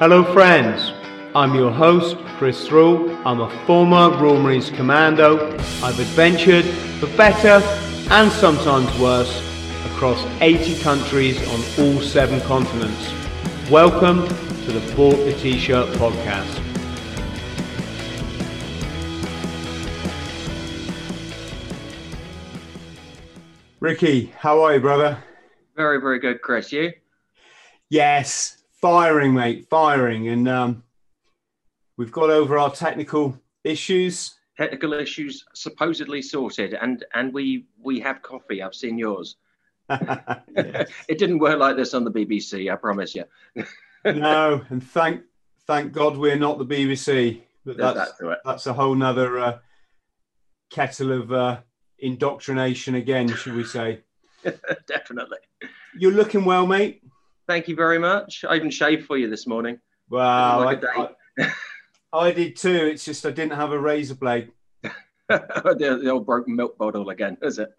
Hello, friends. I'm your host, Chris Thrall. I'm a former Royal Marines Commando. I've adventured for better and sometimes worse across 80 countries on all seven continents. Welcome to the Bought the T-Shirt podcast. Ricky, how are you, brother? Very, very good, Chris. You? Yes, firing, mate, firing. And um, we've got over our technical issues. Technical issues supposedly sorted, and and we we have coffee. I've seen yours. it didn't work like this on the BBC. I promise you. no, and thank thank God we're not the BBC. But that's that that's a whole nother uh, kettle of uh, indoctrination again, should we say? Definitely. You're looking well, mate. Thank you very much. I even shaved for you this morning. Wow. Like I, I, I, did too. It's just I didn't have a razor blade. the, the old broken milk bottle again, is it?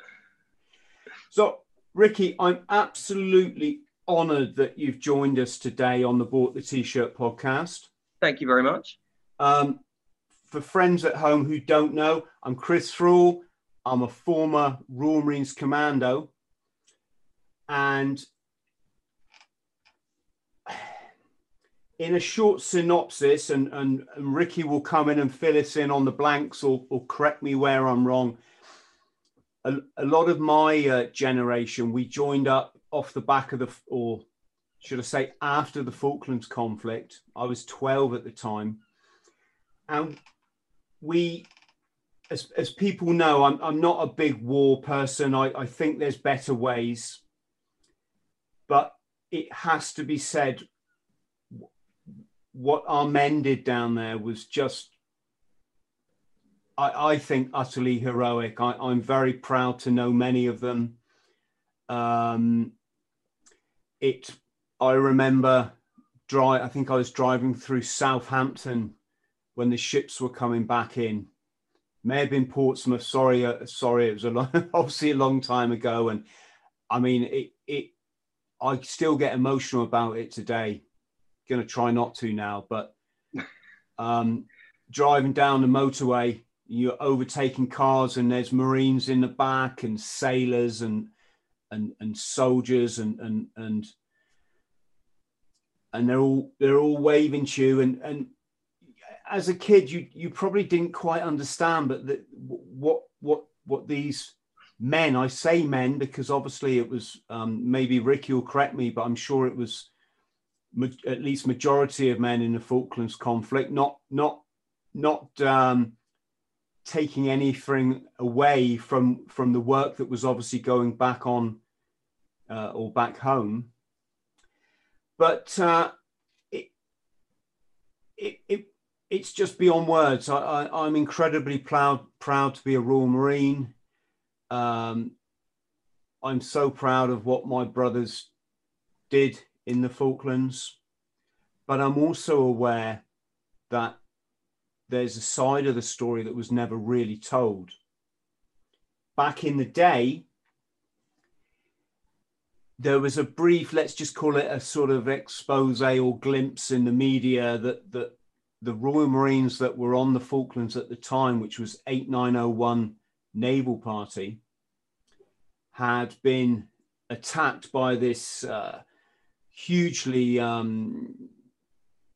So, Ricky, I'm absolutely honored that you've joined us today on the Bought the T-Shirt podcast. Thank you very much. Um, for friends at home who don't know, I'm Chris Thrall. I'm a former Royal Marines Commando. And in a short synopsis, and, and, and, Ricky will come in and fill us in on the blanks or, or correct me where I'm wrong. A, a lot of my uh, generation, we joined up off the back of the, or should I say, after the Falklands conflict. I was 12 at the time. And we, as, as people know, I'm, I'm not a big war person. I, I think there's better ways. But it has to be said what our men did down there was just, I, I think, utterly heroic. I, am very proud to know many of them. Um, it, I remember, drive. I think I was driving through Southampton when the ships were coming back in. May have been Portsmouth. Sorry, uh, sorry, it was a long, obviously a long time ago, and I mean it. It I still get emotional about it today going to try not to now, but um, driving down the motorway, you're overtaking cars, and there's Marines in the back, and sailors, and and and soldiers, and and and and they're all they're all waving to you, and and as a kid, you you probably didn't quite understand, but that what what what these men, I say men because obviously it was um, maybe Ricky will correct me, but I'm sure it was at least majority of men in the Falklands conflict, not not not um, taking anything away from from the work that was obviously going back on uh, or back home, but uh, it, it it it's just beyond words. I, I am incredibly proud proud to be a Royal Marine. Um, I'm so proud of what my brothers did in the Falklands, but I'm also aware that there's a side of the story that was never really told. Back in the day, there was a brief, let's just call it a sort of expose or glimpse in the media that, that the Royal Marines that were on the Falklands at the time, which was 8901 Naval Party, had been attacked by this uh, hugely um,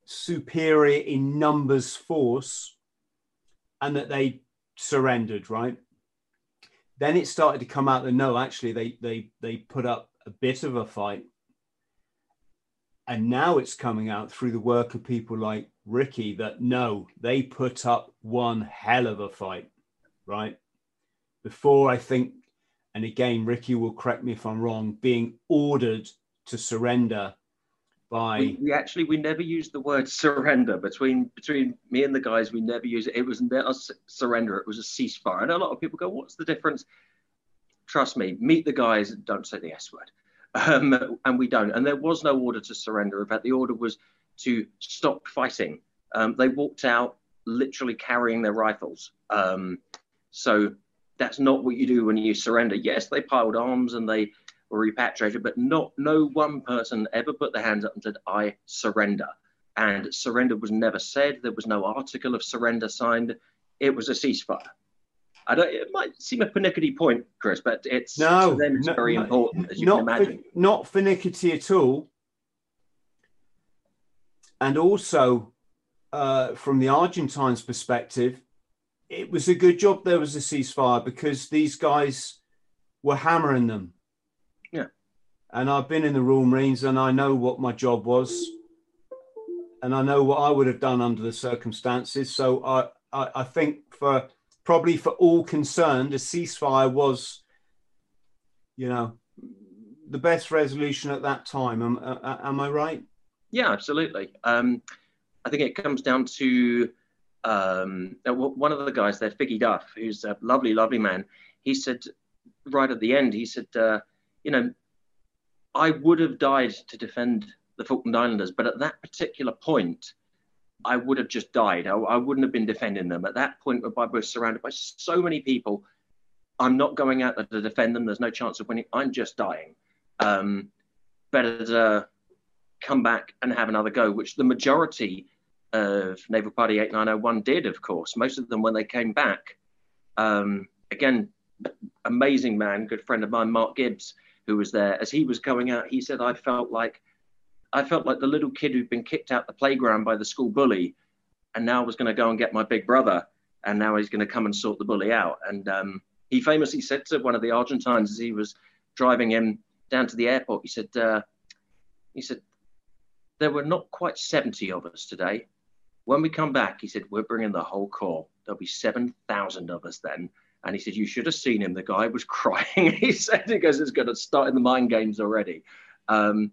superior in numbers force and that they surrendered, right? Then it started to come out that no, actually, they they they put up a bit of a fight, and now it's coming out through the work of people like Ricky that no, they put up one hell of a fight, right? Before I think, and again, Ricky will correct me if I'm wrong, being ordered to surrender by we, we, actually we never used the word surrender. Between between me and the guys we never used it. It was not a surrender. It was a ceasefire. And a lot of people go what's the difference? Trust me meet the guys don't say the s word. Um, and we don't. And there was no order to surrender. In fact the order was to stop fighting. Um, they walked out literally carrying their rifles. Um, so that's not what you do when you surrender. Yes they piled arms and they or repatriated, but not no one person ever put their hands up and said, I surrender. and surrender was never said. There was no article of surrender signed. It was a ceasefire. I don't. It might seem a pernickety point, Chris, but it's no, them it's no, very important, as you not can imagine. not finickety at all. And also, uh, from the Argentines' perspective, it was a good job there was a ceasefire because these guys were hammering them. And I've been in the Royal Marines and I know what my job was. And I know what I would have done under the circumstances. So I, I, I think for probably for all concerned, a ceasefire was, you know, the best resolution at that time. Am, uh, am I right? Yeah, absolutely. Um, I think it comes down to um, uh, one of the guys there, Figgy Duff, who's a lovely, lovely man. He said right at the end, he said, uh, you know, I would have died to defend the Falkland Islanders, but at that particular point, I would have just died. I, I wouldn't have been defending them. At that point, where we're surrounded by so many people, I'm not going out there to defend them. There's no chance of winning. I'm just dying. Um, better to come back and have another go, which the majority of Naval Party 8901 did, of course. Most of them, when they came back, um, again, amazing man, good friend of mine, Mark Gibbs, who was there. As he was going out, he said, I felt like I felt like the little kid who'd been kicked out the playground by the school bully, and now was going to go and get my big brother, and now he's going to come and sort the bully out. And um, he famously said to one of the Argentines as he was driving him down to the airport, he said, uh, he said, there were not quite 70 of us today. When we come back, he said, we're bringing the whole corps. There'll be 7,000 of us then. And he said, you should have seen him. The guy was crying. he said, he goes, it's going to start in the mind games already. Um,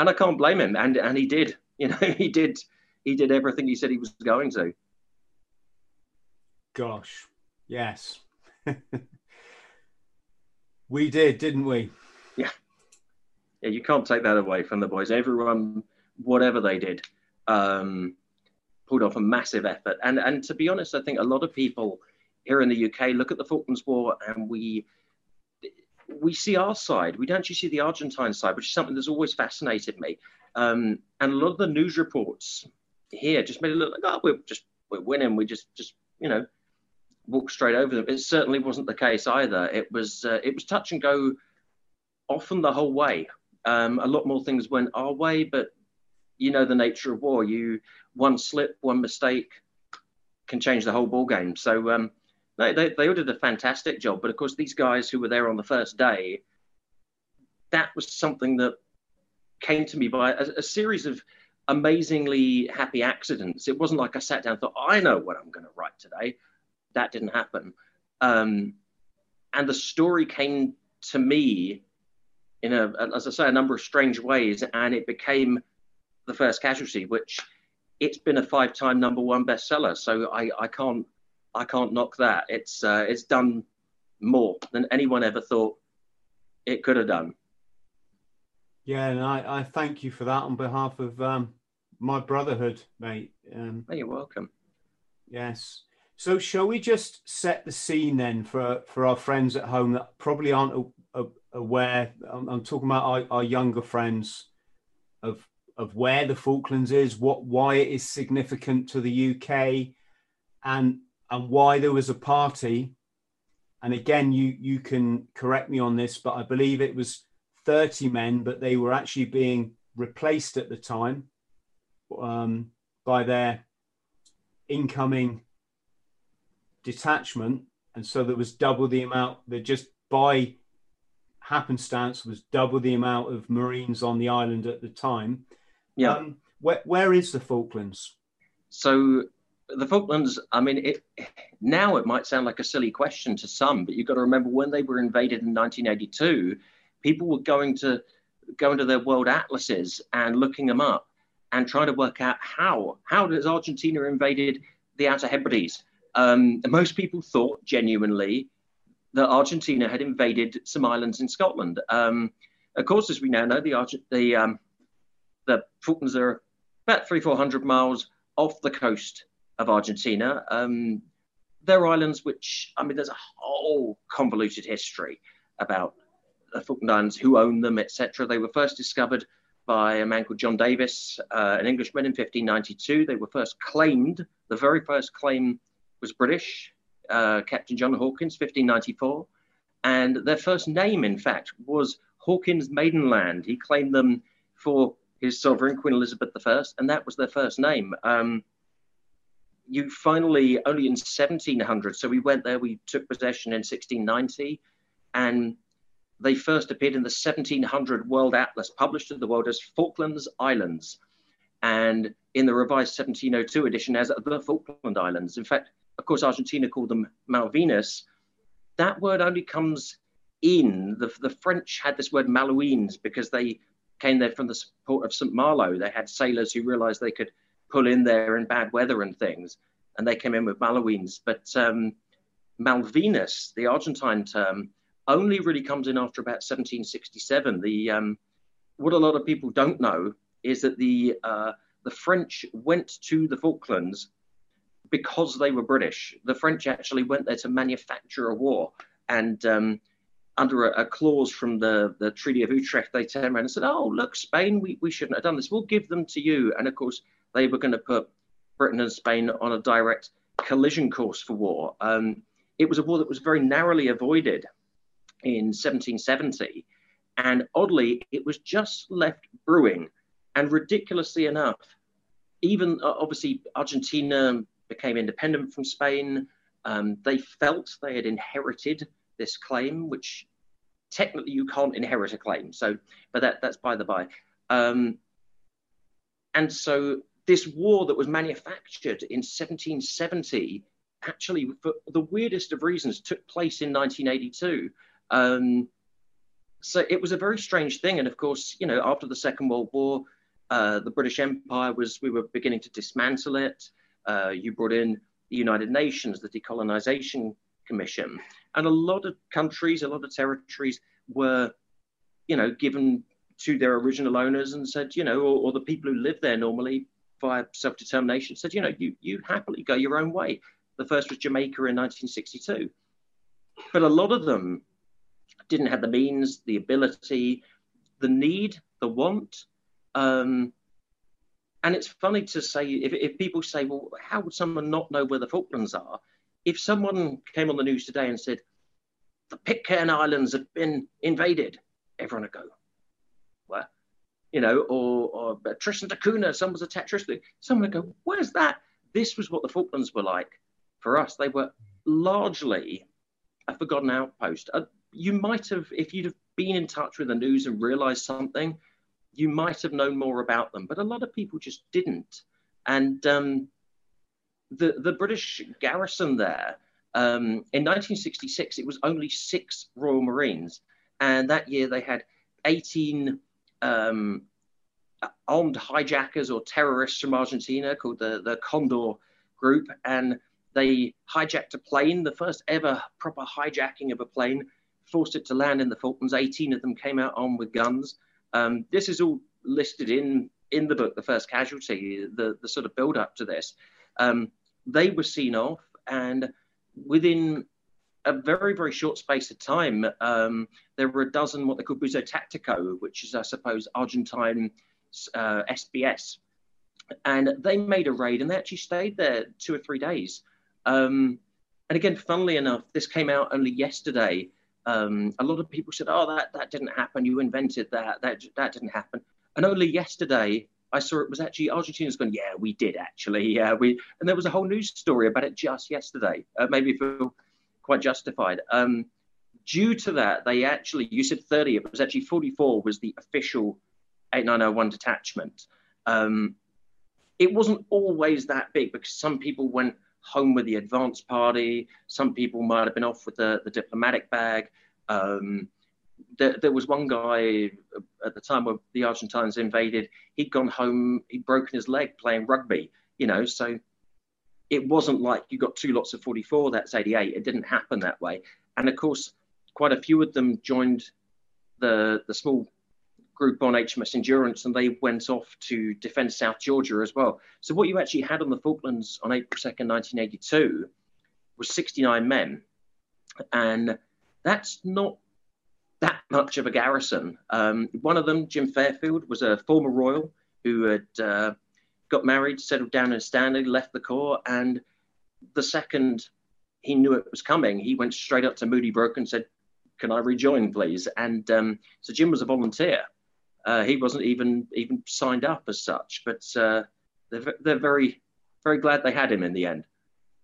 and I can't blame him. And and he did. You know, he did. He did everything he said he was going to. Gosh, yes, we did, didn't we? Yeah, yeah. You can't take that away from the boys. Everyone, whatever they did, um, pulled off a massive effort. And and to be honest, I think a lot of people here in the UK look at the Falklands War and we we see our side. We don't actually see the Argentine side, which is something that's always fascinated me. Um, and a lot of the news reports here just made it look like, oh, we're just we're winning. We just just you know walk straight over them. It certainly wasn't the case either. It was uh, it was touch and go, often the whole way. Um, a lot more things went our way, but you know the nature of war. You one slip, one mistake can change the whole ball game. So um, they, they, they all did a fantastic job. But of course, these guys who were there on the first day, that was something that came to me by a, a series of amazingly happy accidents. It wasn't like I sat down and thought, I know what I'm going to write today. That didn't happen. Um, and the story came to me in a, as I say, a number of strange ways, and it became the first casualty, which it's been a five-time number one bestseller. So I, I can't I can't knock that. It's uh, it's done more than anyone ever thought it could have done. Yeah, and I, I thank you for that on behalf of um, my brotherhood, mate. Um, oh, you're welcome. Yes. So, shall we just set the scene then for for our friends at home that probably aren't a, a, aware? I'm, I'm, talking about our, our younger friends of of where the Falklands is, what why it is significant to the UK, and and why there was a party. And again, you you can correct me on this, but I believe it was 30 men, but they were actually being replaced at the time um, by their incoming detachment. And so there was double the amount that just by happenstance was double the amount of Marines on the island at the time. Yeah. Um, where, where is the Falklands? So the Falklands, I mean, it, now it might sound like a silly question to some, but you've got to remember when they were invaded in 1982, people were going to go into their world atlases and looking them up and trying to work out how how does Argentina invaded the Outer Hebrides. Um, most people thought genuinely that Argentina had invaded some islands in Scotland. Um, of course, as we now know, the the um, the Falklands are about three four hundred miles off the coast of Argentina. Um, they're islands which, I mean, there's a whole convoluted history about the Falkland Islands, who own them, etc. They were first discovered by a man called John Davis, uh, an Englishman in 1592. They were first claimed, the very first claim was British, uh, Captain John Hawkins, 1594. And their first name, in fact, was Hawkins Maidenland. He claimed them for his sovereign, Queen Elizabeth I, and that was their first name. Um, you finally, only in 1700, so we went there, we took possession in 1690, and they first appeared in the 1700 World Atlas, published to the world as Falklands Islands, and in the revised 1702 edition as the Falkland Islands. In fact, of course, Argentina called them Malvinas. That word only comes in. The, the French had this word Malouines because they came there from the port of St. Malo. They had sailors who realized they could pull in there in bad weather and things, and they came in with Malouines. But um, Malvinas, the Argentine term, only really comes in after about 1767. The um, what a lot of people don't know is that the uh, the French went to the Falklands because they were British. The French actually went there to manufacture a war, and um, under a, a, clause from the, the Treaty of Utrecht, they turned around and said, "Oh, look, Spain, we, we shouldn't have done this. We'll give them to you." And of course, they were going to put Britain and Spain on a direct collision course for war. Um, it was a war that was very narrowly avoided in 1770, and oddly, it was just left brewing. And ridiculously enough, even uh, obviously Argentina became independent from Spain. Um, they felt they had inherited this claim, which technically you can't inherit a claim. So, but that, that's by the by. Um, and so this war that was manufactured in 1770 actually, for the weirdest of reasons, took place in 1982. Um, so it was a very strange thing. And of course, you know, after the Second World War, uh, the British Empire was, we were beginning to dismantle it. Uh, you brought in the United Nations, the Decolonization Commission, and a lot of countries, a lot of territories were, you know, given to their original owners and said, you know, or, or the people who live there normally via self-determination said, you know, you you happily go your own way. The first was Jamaica in 1962, but a lot of them didn't have the means, the ability, the need, the want. Um, and it's funny to say, if, if people say, well, how would someone not know where the Falklands are? If someone came on the news today and said, the Pitcairn Islands have been invaded, everyone would go? You know, or, or Tristan da Cunha, someone was attacked Tristan. Someone would go, where's that? This was what the Falklands were like for us. They were largely a forgotten outpost. Uh, you might have, if you'd have been in touch with the news and realized something, you might have known more about them, but a lot of people just didn't. And um, the the British garrison there um, in 1966, it was only six Royal Marines, and that year they had 18 um, armed hijackers or terrorists from Argentina called the the Condor Group, and they hijacked a plane, the first ever proper hijacking of a plane, forced it to land in the Falklands. 18 of them came out armed with guns. Um, this is all listed in in the book, the first casualty, the the sort of build up to this. Um, they were seen off, and within a very very short space of time, um, there were a dozen what they call buzo tactico, which is I suppose Argentine uh, SBS, and they made a raid, and they actually stayed there two or three days. Um, and again, funnily enough, this came out only yesterday um, a lot of people said, "Oh, that that didn't happen. You invented that. That that didn't happen." And only yesterday, I saw it was actually Argentina's going, "Yeah, we did actually. Yeah, we." And there was a whole news story about it just yesterday. Uh, maybe feel quite justified. Um, due to that, they actually, you said 30, it was actually 44 was the official 8901 detachment. Um, it wasn't always that big because some people went home with the advance party. Some people might have been off with the, the diplomatic bag. Um, there, there, was one guy at the time when the Argentines invaded. He'd gone home, he'd broken his leg playing rugby, you know, so it wasn't like you got two lots of 44, that's 88. It didn't happen that way. And of course, quite a few of them joined the, the small group on HMS Endurance, and they went off to defend South Georgia as well. So what you actually had on the Falklands on April 2nd, 1982, was 69 men, and that's not that much of a garrison. Um, one of them, Jim Fairfield, was a former royal who had uh, got married, settled down in Stanley, left the Corps, and the second he knew it was coming, he went straight up to Moody Brook and said, "Can I rejoin, please?" And um, so Jim was a volunteer. Uh, he wasn't even even signed up as such, but uh, they're they're very very glad they had him in the end.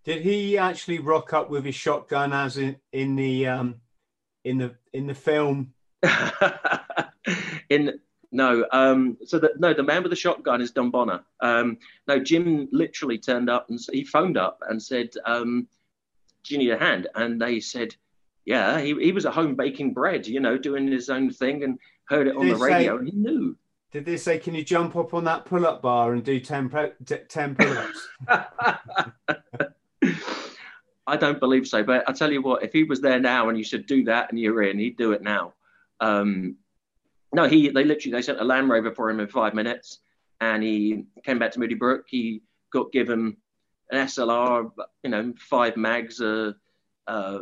Did he actually rock up with his shotgun as in in the um, in the in the film? in no, um, so that no, the man with the shotgun is Don Bonner. Um, no, Jim literally turned up and he phoned up and said, um, "Do you need a hand?" And they said, "Yeah." He, he was at home baking bread, you know, doing his own thing, and heard it did on the radio, say, and he knew. Did they say, "Can you jump up on that pull-up bar and do 10, pre- 10 pull-ups"? I don't believe so, but I tell you what, if he was there now and you said do that and you're in, he'd do it now. Um, no, he they literally they sent a Land Rover for him in five minutes, and he came back to Moody Brook. He got given an SLR, you know, five mags, a, a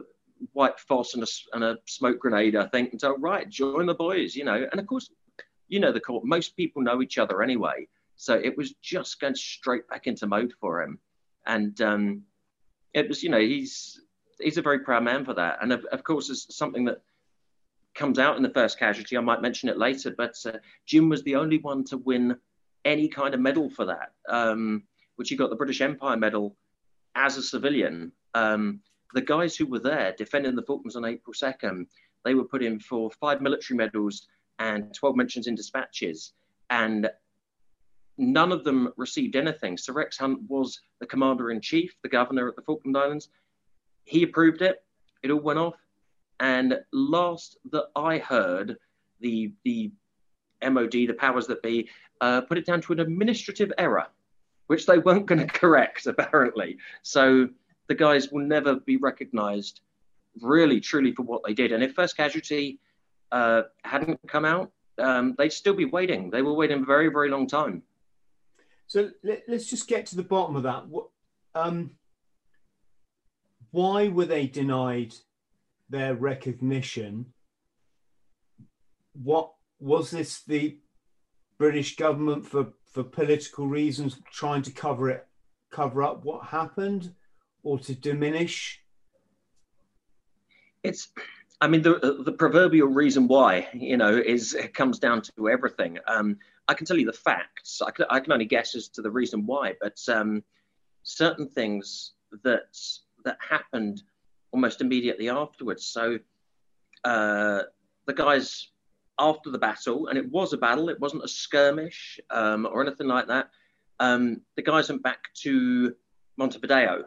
white phos, and a, and a smoke grenade, I think. And so, right, join the boys, you know. And of course, you know the court. Most people know each other anyway, so it was just going straight back into mode for him. And um, it was, you know, he's he's a very proud man for that. And of, of course, it's something that comes out in the first casualty. I might mention it later, but uh, Jim was the only one to win any kind of medal for that, um, which he got the British Empire Medal as a civilian. Um, the guys who were there defending the Falklands on April 2nd, they were put in for five military medals and 12 mentions in dispatches. And none of them received anything. Sir Rex Hunt was the commander in chief, the governor at the Falkland Islands. He approved it. It all went off. And last that I heard, the the MOD, the powers that be, uh, put it down to an administrative error, which they weren't going to correct apparently. So the guys will never be recognised really truly for what they did. And if First Casualty uh, hadn't come out, um, they'd still be waiting. They were waiting a very very long time. So let, us just get to the bottom of that. What, um, why were they denied their recognition. What was this the British government for, for political reasons trying to cover it, cover up what happened, or to diminish? It's, I mean, the the proverbial reason why, you know, is it comes down to everything. Um, I can tell you the facts. I can, I can only guess as to the reason why, but um, certain things that that happened almost immediately afterwards. So uh, the guys after the battle, and it was a battle, it wasn't a skirmish um, or anything like that. Um, the guys went back to Montevideo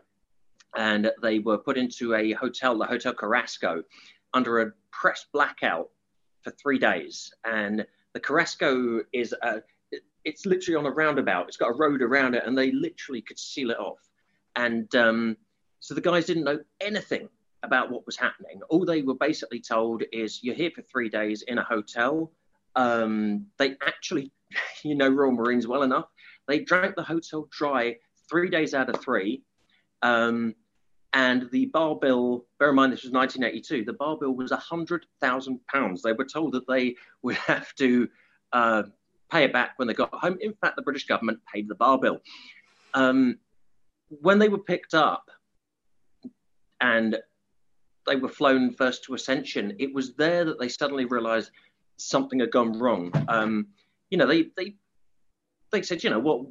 and they were put into a hotel, the Hotel Carrasco, under a press blackout for three days. And the Carrasco is a, it's literally on a roundabout. It's got a road around it, and they literally could seal it off. And um, so the guys didn't know anything about what was happening. All they were basically told is you're here for three days in a hotel. Um, they actually, you know, Royal Marines well enough. They drank the hotel dry three days out of three. Um, and the bar bill, bear in mind this was 1982, the bar bill was £100,000. They were told that they would have to uh, pay it back when they got home. In fact, the British government paid the bar bill. Um, when they were picked up and they were flown first to Ascension, it was there that they suddenly realised something had gone wrong. Um, you know, they they they said, you know, what?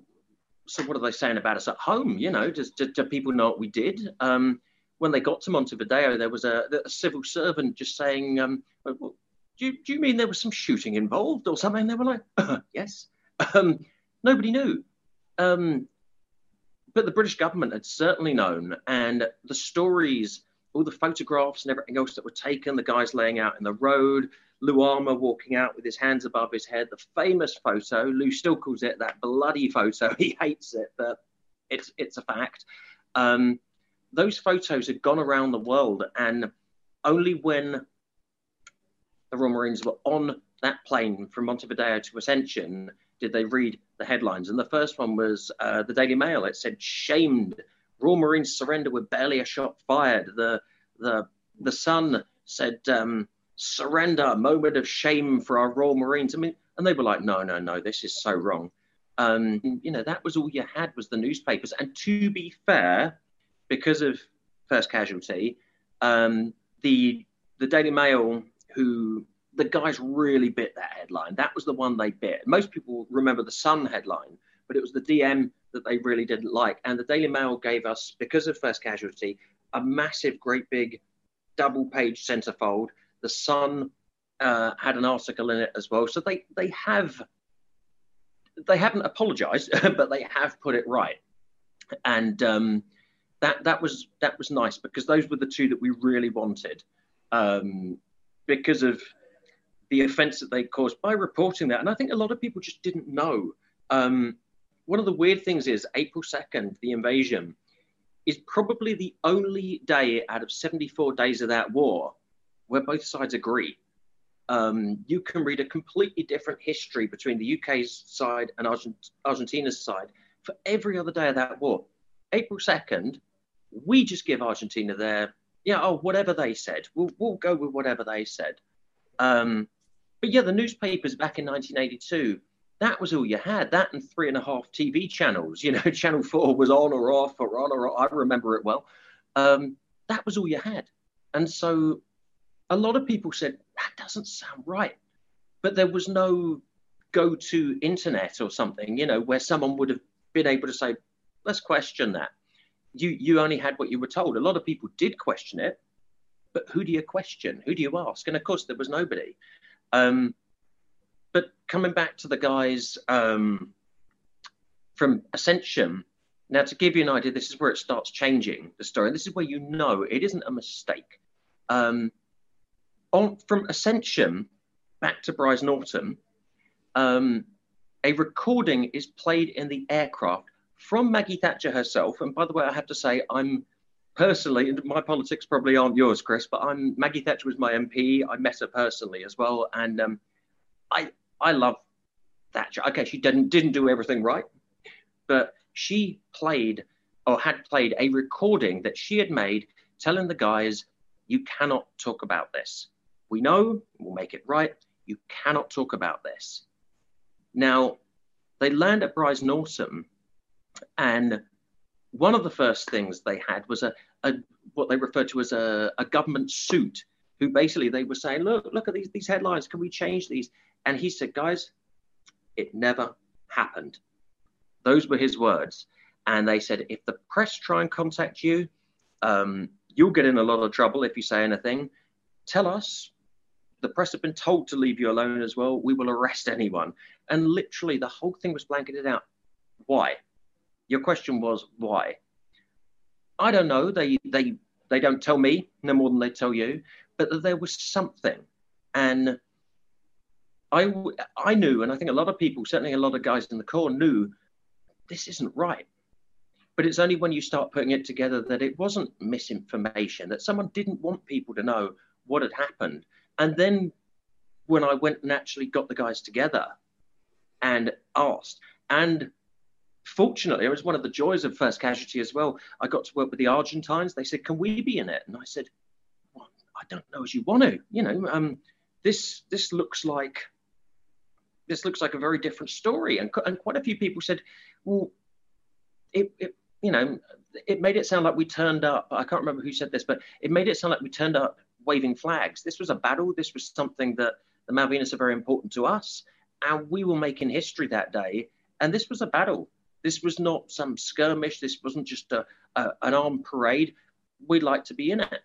So what are they saying about us at home? You know, does do, do people know what we did? Um, when they got to Montevideo, there was a, a civil servant just saying, um, well, do, you, do you mean there was some shooting involved or something? They were like, uh, yes. Um, nobody knew. Um, but the British government had certainly known, and the stories all the photographs and everything else that were taken, the guys laying out in the road, Lou walking out with his hands above his head, the famous photo. Lou still calls it that bloody photo. He hates it, but it's it's a fact. Um, those photos had gone around the world, and only when the Royal Marines were on that plane from Montevideo to Ascension did they read the headlines. And the first one was uh, the Daily Mail. It said, "Shamed Royal Marines surrender with barely a shot fired. The the the Sun said um, surrender, moment of shame for our Royal Marines. I mean, and they were like, no, no, no, this is so wrong. Um, you know, that was all you had was the newspapers. And to be fair, because of First Casualty, um, the the Daily Mail, who the guys really bit that headline. That was the one they bit. Most people remember the Sun headline, but it was the DM that they really didn't like. And the Daily Mail gave us, because of First Casualty, a massive, great big double page centerfold. The Sun uh, had an article in it as well. So they, they have they haven't apologized, but they have put it right. And um, that that was that was nice because those were the two that we really wanted um, because of the offence that they caused by reporting that. And I think a lot of people just didn't know. Um, one of the weird things is April 2nd, the invasion, is probably the only day out of 74 days of that war where both sides agree. Um, you can read a completely different history between the UK's side and Argent- Argentina's side for every other day of that war. April 2nd, we just give Argentina their, yeah, oh, whatever they said. We'll, we'll go with whatever they said. Um, but yeah, the newspapers back in 1982, that was all you had. That and three and a half TV channels. You know, Channel 4 was on or off or on or off. I remember it well. Um, that was all you had. And so a lot of people said, that doesn't sound right. But there was no go to internet or something, you know, where someone would have been able to say, let's question that you you only had what you were told. A lot of people did question it, but who do you question? Who do you ask? And of course, there was nobody. Um, but coming back to the guys um, from Ascension, now to give you an idea, this is where it starts changing the story. This is where you know it isn't a mistake. Um, on from Ascension back to Brize Norton, um, a recording is played in the aircraft from Maggie Thatcher herself. And by the way, I have to say, I'm personally, and my politics probably aren't yours, Chris, but I'm Maggie Thatcher was my MP. I met her personally as well, and um, I I love Thatcher. Okay, she didn't didn't do everything right, but she played or had played a recording that she had made telling the guys, "You cannot talk about this. We know we'll make it right. You cannot talk about this." Now, they land at Brize Norton and one of the first things they had was a, a what they referred to as a, a government suit, who basically they were saying, look, look at these, these headlines, can we change these? And he said, guys, it never happened. Those were his words. And they said, if the press try and contact you, um, you'll get in a lot of trouble if you say anything. Tell us. The press have been told to leave you alone as well. We will arrest anyone. And literally, the whole thing was blanketed out. Why? Your question was why? I don't know. They they they don't tell me no more than they tell you, but there was something, and I I knew, and I think a lot of people, certainly a lot of guys in the corps, knew this isn't right. But it's only when you start putting it together that it wasn't misinformation, that someone didn't want people to know what had happened. And then when I went and actually got the guys together and asked, and fortunately, it was one of the joys of First Casualty as well. I got to work with the Argentines. They said, "Can we be in it?" And I said, well, "I don't know as you want to. You know, um, this this looks like this looks like a very different story." And, and quite a few people said, "Well, it, it you know, it made it sound like we turned up. I can't remember who said this, but it made it sound like we turned up waving flags. This was a battle. This was something that the Malvinas are very important to us, and we were making history that day. And this was a battle. This was not some skirmish. This wasn't just a, a, an armed parade. We'd like to be in it.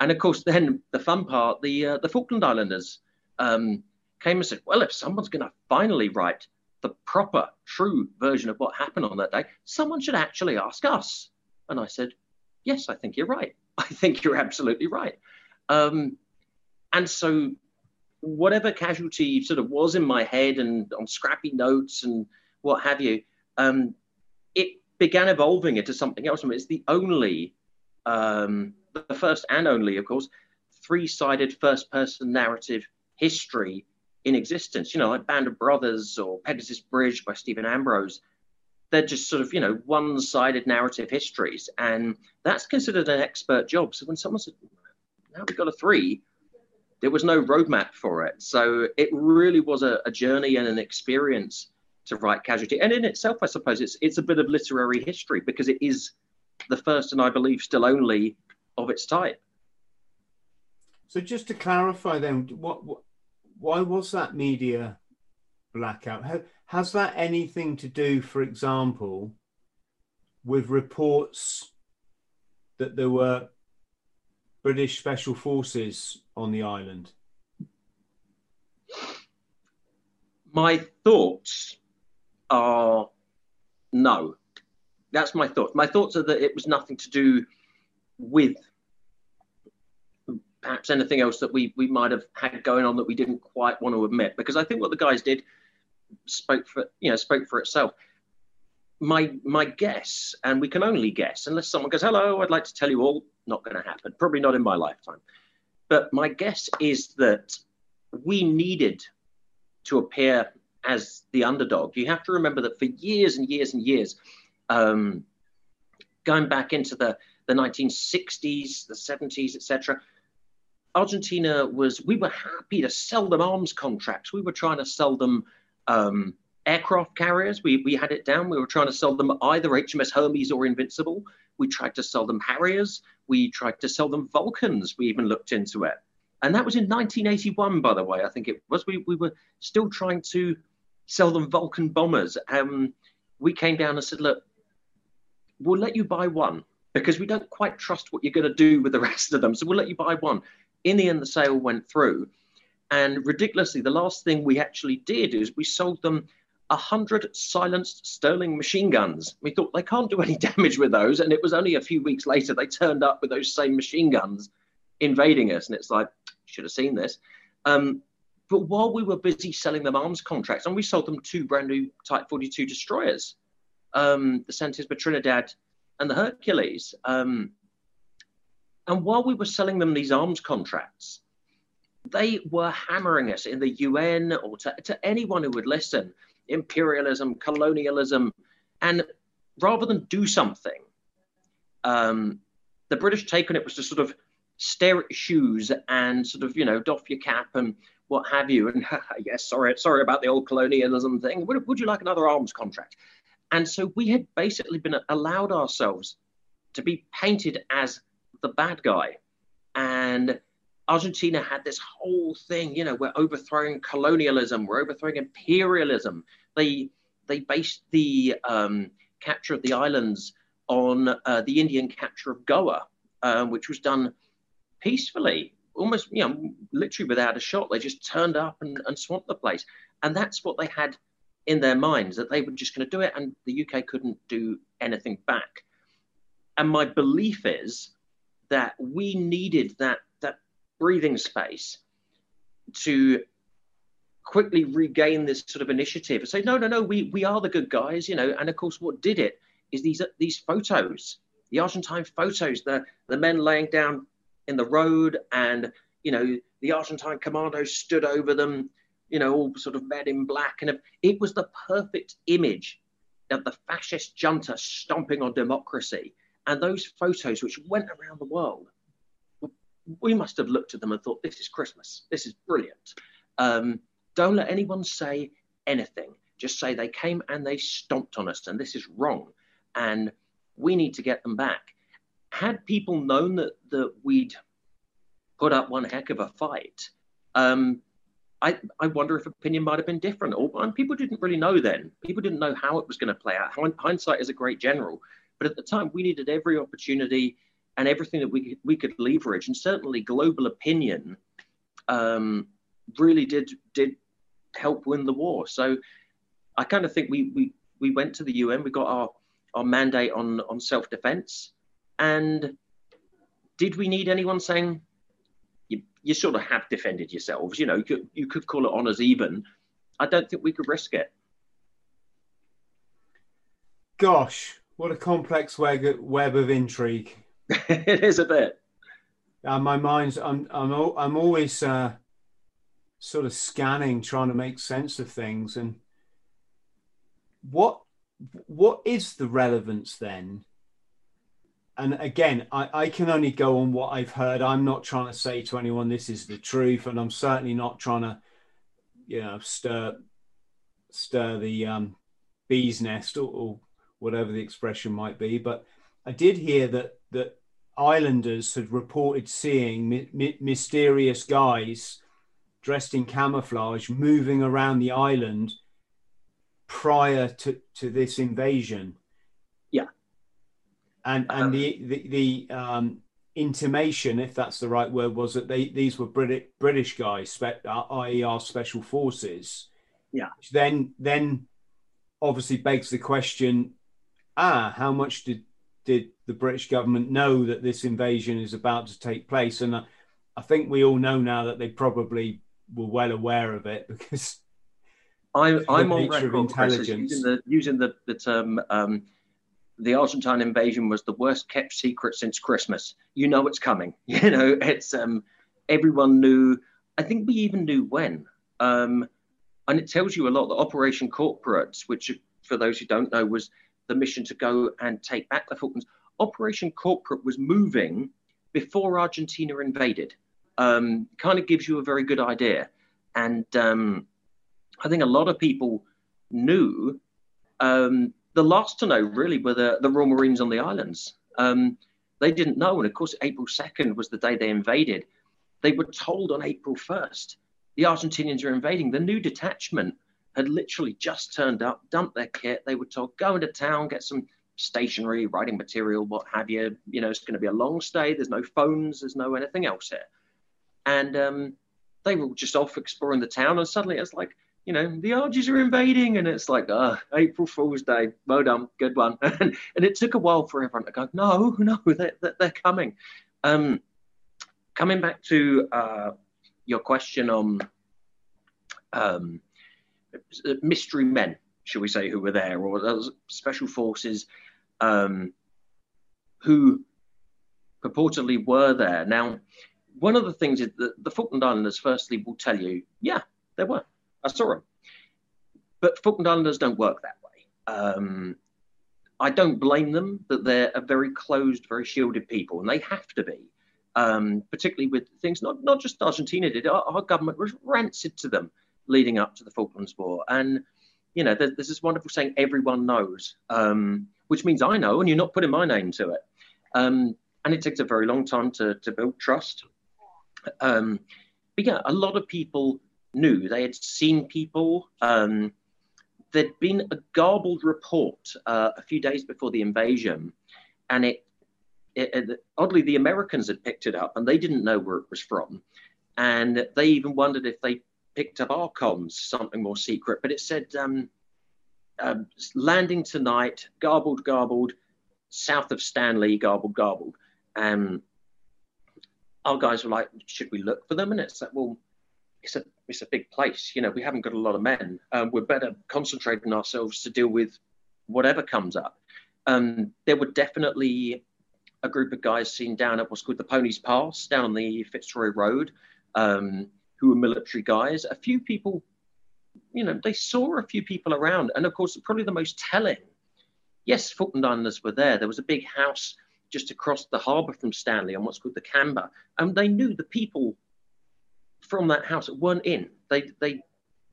And of course, then the fun part, the uh, the Falkland Islanders um, came and said, "Well, if someone's going to finally write the proper, true version of what happened on that day, someone should actually ask us." And I said, "Yes, I think you're right. I think you're absolutely right." Um, and so, whatever casualty sort of was in my head and on scrappy notes and what have you, um, it began evolving into something else. it's the only, um, the first and only, of course, three-sided first-person narrative history in existence. You know, like Band of Brothers or Pegasus Bridge by Stephen Ambrose. They're just sort of, you know, one-sided narrative histories, and that's considered an expert job. So when someone said, "Now we've got a three," there was no roadmap for it. So it really was a, a journey and an experience to write Casualty. And in itself, I suppose it's it's a bit of literary history because it is the first and I believe still only of its type. So just to clarify, then, what, what why was that media blackout? Has that anything to do, for example, with reports that there were British special forces on the island? My thoughts are no. That's my thoughts. My thoughts are that it was nothing to do with perhaps anything else that we we might have had going on that we didn't quite want to admit. Because I think what the guys did spoke for you know spoke for itself. My my guess, and we can only guess, unless someone goes, "Hello, I'd like to tell you all." Not going to happen. Probably not in my lifetime. But my guess is that we needed to appear as the underdog. You have to remember that for years and years and years, um, going back into the the 1960s, the 70s, etc. Argentina was, we were happy to sell them arms contracts. We were trying to sell them um, aircraft carriers. We, we had it down. We were trying to sell them either HMS Hermes or Invincible. We tried to sell them Harriers. We tried to sell them Vulcans. We even looked into it. And that was in 1981, by the way, I think it was. We, we were still trying to sell them Vulcan bombers. Um, we came down and said, look, we'll let you buy one because we don't quite trust what you're going to do with the rest of them. So we'll let you buy one. In the end, the sale went through. And ridiculously, the last thing we actually did is we sold them 100 silenced Sterling machine guns. We thought they can't do any damage with those. And it was only a few weeks later they turned up with those same machine guns invading us. And it's like, should have seen this. Um, but while we were busy selling them arms contracts, and we sold them two brand new Type 42 destroyers, um, the Santos Trinidad and the Hercules. Um, and while we were selling them these arms contracts, they were hammering us in the UN or to, to anyone who would listen imperialism, colonialism. And rather than do something, um, the British take on it was to sort of stare at shoes and sort of, you know, doff your cap and what have you. And yes, sorry, sorry about the old colonialism thing. Would, would you like another arms contract? And so we had basically been allowed ourselves to be painted as the bad guy. And Argentina had this whole thing, you know, we're overthrowing colonialism, we're overthrowing imperialism. They they based the um, capture of the islands on uh, the Indian capture of Goa, uh, which was done peacefully, almost, you know, literally without a shot. They just turned up and, and swamped the place. And that's what they had in their minds that they were just going to do it and the UK couldn't do anything back. And my belief is that we needed that that breathing space to quickly regain this sort of initiative and say, no, no, no, we we are the good guys, you know. And of course, what did it is these these photos, the Argentine photos, the the men laying down in the road, and you know the Argentine commandos stood over them, you know, all sort of men in black. And it was the perfect image of the fascist junta stomping on democracy. And those photos, which went around the world, we must have looked at them and thought, this is Christmas. This is brilliant. Um, don't let anyone say anything. Just say they came and they stomped on us, and this is wrong. And we need to get them back. Had people known that, that we'd put up one heck of a fight, um, I, I wonder if opinion might have been different. Or and people didn't really know then. People didn't know how it was going to play out. Hindsight is a great general, but at the time we needed every opportunity and everything that we we could leverage, and certainly global opinion um, really did did help win the war. So I kind of think we we we went to the UN. We got our our mandate on on self defense, and did we need anyone saying you sort of have defended yourselves. You know, you could, you could call it honours even. I don't think we could risk it. Gosh, what a complex web, web of intrigue. it is a bit. Uh, my mind's, I'm, I'm, I'm always uh, sort of scanning, trying to make sense of things. And what, what is the relevance then and again, I, I can only go on what I've heard. I'm not trying to say to anyone this is the truth, and I'm certainly not trying to, you know, stir stir the um, bee's nest or, or whatever the expression might be. But I did hear that that islanders had reported seeing mi- mi- mysterious guys dressed in camouflage moving around the island prior to, to this invasion. Yeah. And and um, the the, the um, intimation, if that's the right word, was that they these were British British guys, spe- uh, i.e., our special forces. Yeah. Which then then obviously begs the question: Ah, how much did did the British government know that this invasion is about to take place? And I, I think we all know now that they probably were well aware of it because I, I'm on record Chris, using the using the, the term um, the Argentine invasion was the worst kept secret since Christmas. You know it's coming. You know it's um, everyone knew. I think we even knew when. Um, and it tells you a lot. The Operation Corporate, which for those who don't know was the mission to go and take back the Falklands. Operation Corporate was moving before Argentina invaded. Um, kind of gives you a very good idea. And um, I think a lot of people knew. Um, the last to know really were the, the Royal Marines on the islands. Um, they didn't know. And of course, April 2nd was the day they invaded. They were told on April 1st the Argentinians are invading. The new detachment had literally just turned up, dumped their kit. They were told, go into town, get some stationery, writing material, what have you. You know, it's going to be a long stay. There's no phones, there's no anything else here. And um, they were just off exploring the town. And suddenly it's like, you know, the Argies are invading. And it's like, oh, April Fool's Day. Well done. Good one. and, it took a while for everyone to go, no, no, they're, they're coming. Um, coming back to uh, your question on um, mystery men, shall we say, who were there, or special forces um, who purportedly were there. Now, one of the things is that the Falkland Islanders, firstly, will tell you, yeah, there were. I saw them. But Falkland Islanders don't work that way. Um, I don't blame them that they're a very closed, very shielded people, and they have to be, um, particularly with things not, not just Argentina did. Our, our government was rancid to them leading up to the Falklands War. And, you know, there's, there's this wonderful saying, everyone knows, um, which means I know, and you're not putting my name to it. Um, and it takes a very long time to, to build trust. Um, but yeah, a lot of people knew. They had seen people. Um, there'd been a garbled report uh, a few days before the invasion, and it, it, it, oddly the Americans had picked it up, and they didn't know where it was from, and they even wondered if they picked up our comms, something more secret, but it said um, um, landing tonight, garbled, garbled, south of Stanley, garbled, garbled. Um, our guys were like, should we look for them? And it's like, well, it's a it's a big place. You know, we haven't got a lot of men. Um, we're better concentrating ourselves to deal with whatever comes up. Um, there were definitely a group of guys seen down at what's called the Ponies Pass, down on the Fitzroy Road. Um, who were military guys. A few people, you know, they saw a few people around. And of course, probably the most telling yes, Falkland Islanders were there. There was a big house just across the harbour from Stanley on what's called the Camber. And they knew the people from that house weren't in. They, they,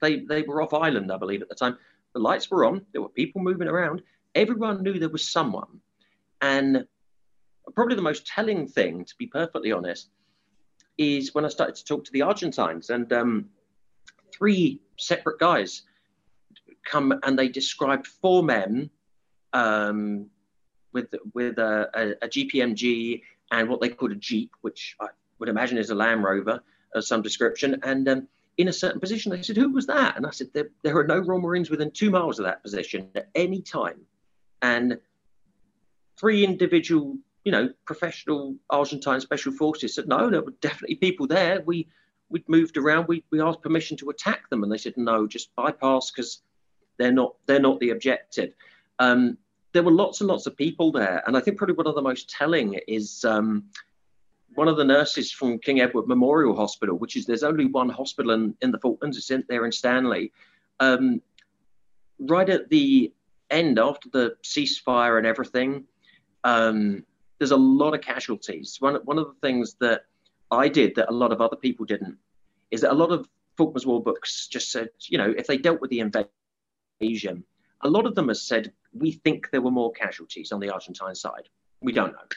they, they were off island, I believe, at the time. The lights were on, there were people moving around. Everyone knew there was someone. And probably the most telling thing, to be perfectly honest, is when I started to talk to the Argentines, and um, three separate guys come and they described four men um, with with a, a, a, GPMG and what they called a Jeep, which I would imagine is a Land Rover of some description, and um, in a certain position. They said, "Who was that?" And I said, "There, there are no Royal Marines within two miles of that position at any time." And three individual you know, professional Argentine special forces said, no, there were definitely people there. We we moved around. We we asked permission to attack them, and they said no, just bypass because they're not they're not the objective. Um, there were lots and lots of people there, and I think probably one of the most telling is um, one of the nurses from King Edward Memorial Hospital, which is there's only one hospital in, in the Falklands. It's in, there in Stanley. Um, right at the end, after the ceasefire and everything, um, there's a lot of casualties. One, one of the things that I did that a lot of other people didn't is that a lot of Falklands War books just said, you know, if they dealt with the invasion, a lot of them have said, we think there were more casualties on the Argentine side. We don't know.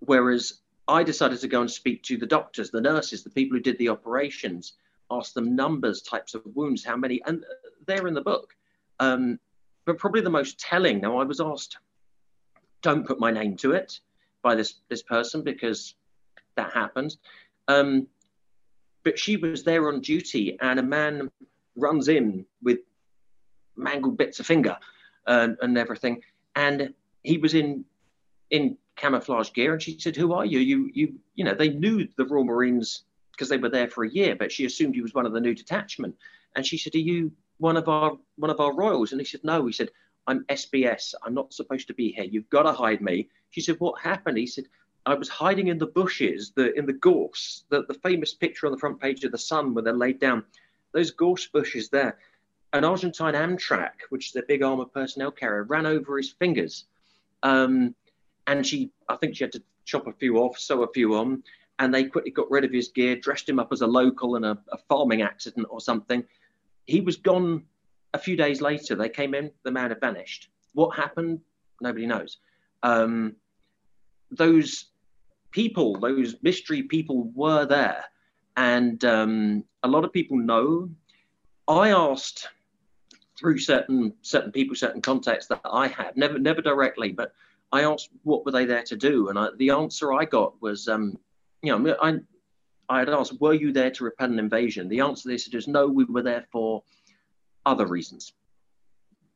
Whereas I decided to go and speak to the doctors, the nurses, the people who did the operations, ask them numbers, types of wounds, how many, and they're in the book. Um, but probably the most telling. Now, I was asked, don't put my name to it by this this person because that happened. Um, but she was there on duty, and a man runs in with mangled bits of finger and, and everything, and he was in in camouflage gear, and she said, "Who are you? You you you know?" They knew the Royal Marines because they were there for a year, but she assumed he was one of the new detachment, and she said, "Are you one of our one of our royals?" And he said, "No." He said, "I'm SBS. I'm not supposed to be here. You've got to hide me." She said, "What happened?" He said, I was hiding in the bushes, the in the gorse, the, the famous picture on the front page of the Sun where they're laid down. Those gorse bushes there. An Argentine Amtrac, which is a big armored personnel carrier, ran over his fingers. Um, and she, I think she had to chop a few off, sew a few on, and they quickly got rid of his gear, dressed him up as a local in a, a farming accident or something. He was gone a few days later. They came in, the man had vanished. What happened? Nobody knows. Um, those people, those mystery people were there. And um, a lot of people know. I asked through certain certain people, certain contacts that I had, never never directly, but I asked what were they there to do, and I, the answer I got was, um, you know, I I had asked, were you there to repel an invasion? The answer they said is no, we were there for other reasons,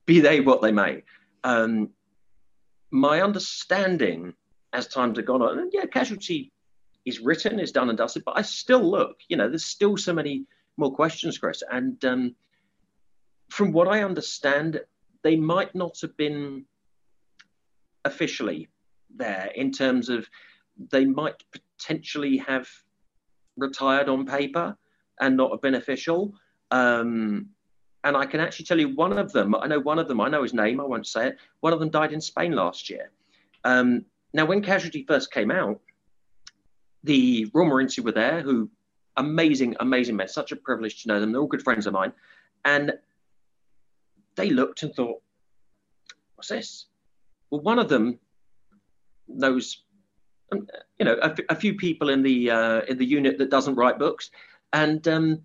be they what they may. Um, my understanding as times have gone on, yeah, casualty is written, is done and dusted, but I still look, you know, there's still so many more questions, Chris. And um, from what I understand, they might not have been officially there in terms of they might potentially have retired on paper and not have been official. Um, and I can actually tell you one of them, I know one of them, I know his name, I won't say it. One of them died in Spain last year. Um, now, when Casualty first came out, the Royal Marines who were there, who amazing, amazing men, such a privilege to know them. They're all good friends of mine. And they looked and thought, what's this? Well, one of them knows, um, you know, a, few people in the uh, in the unit that doesn't write books, and um,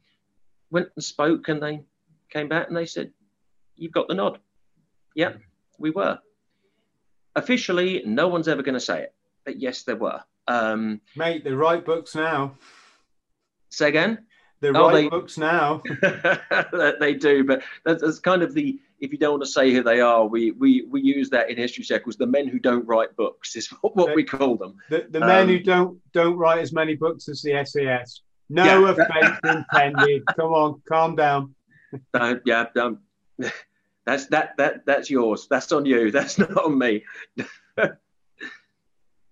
went and spoke, and they came back and they said, "You've got the nod." Yeah, we were officially, no one's ever going to say it, but yes, there were. Um, Mate, they write books now. Say again? They oh, write they, books now. they do, but that's, that's, kind of the. If you don't want to say who they are, we we we use that in history circles. The men who don't write books is what, what we call them. The, the um, men who don't don't write as many books as the SAS. No yeah. offense intended. Come on, calm down. Uh, yeah, um, that's that that that's yours. That's on you. That's not on me.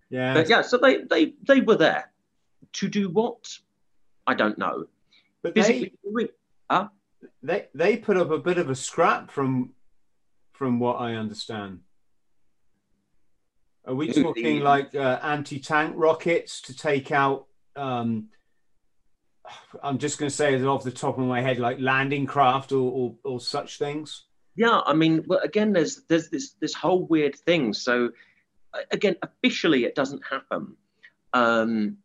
yeah. But yeah. So they they they were there to do what? I don't know. But Physically, they, huh? they they put up a bit of a scrap from from what I understand. Are we talking like uh, anti-tank rockets to take out? Um, I'm just going to say it off the top of my head, like landing craft or, or, or such things. Yeah, I mean, well, again, there's there's this this whole weird thing. So, again, officially, it doesn't happen, um,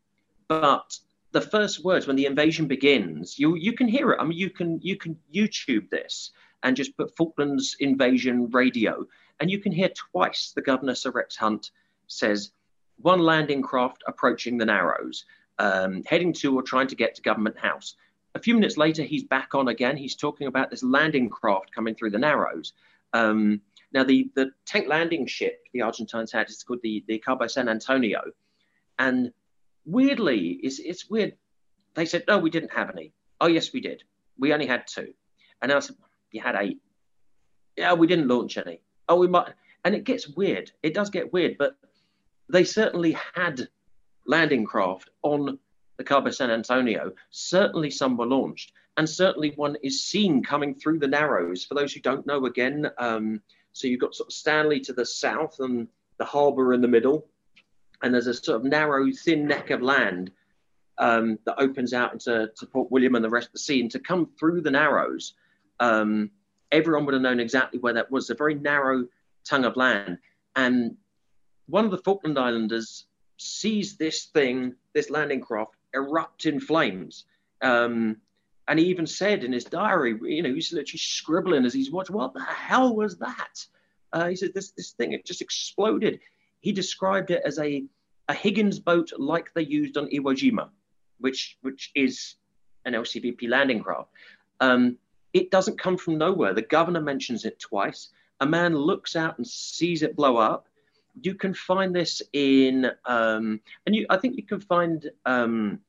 but the first words when the invasion begins, you you can hear it. I mean, you can you can YouTube this and just put Falklands invasion radio, and you can hear twice the governor Sir Rex Hunt says one landing craft approaching the Narrows, um, heading to or trying to get to Government House. A few minutes later, he's back on again. He's talking about this landing craft coming through the Narrows. Um, now, the, the tank landing ship the Argentines had is called the, the Cabo San Antonio. And weirdly, it's, it's weird. They said, no, we didn't have any. Oh, yes, we did. We only had two. And I said, you had eight. Yeah, we didn't launch any. Oh, we might. And it gets weird. It does get weird, but they certainly had landing craft on the Cabo San Antonio, certainly some were launched, and certainly one is seen coming through the Narrows. For those who don't know, again, um, so you've got sort of Stanley to the south and the harbour in the middle, and there's a sort of narrow, thin neck of land um, that opens out into to Port William and the rest of the sea. And to come through the Narrows, um, everyone would have known exactly where that was. A very narrow tongue of land, and one of the Falkland Islanders sees this thing, this landing craft, erupt in flames. Um, and he even said in his diary, you know, he's literally scribbling as he's watching, what the hell was that? Uh, he said, this, this thing, it just exploded. He described it as a, a Higgins boat like they used on Iwo Jima, which, which is an LCVP landing craft. Um, it doesn't come from nowhere. The governor mentions it twice. A man looks out and sees it blow up. You can find this in, um, and you, I think you can find um,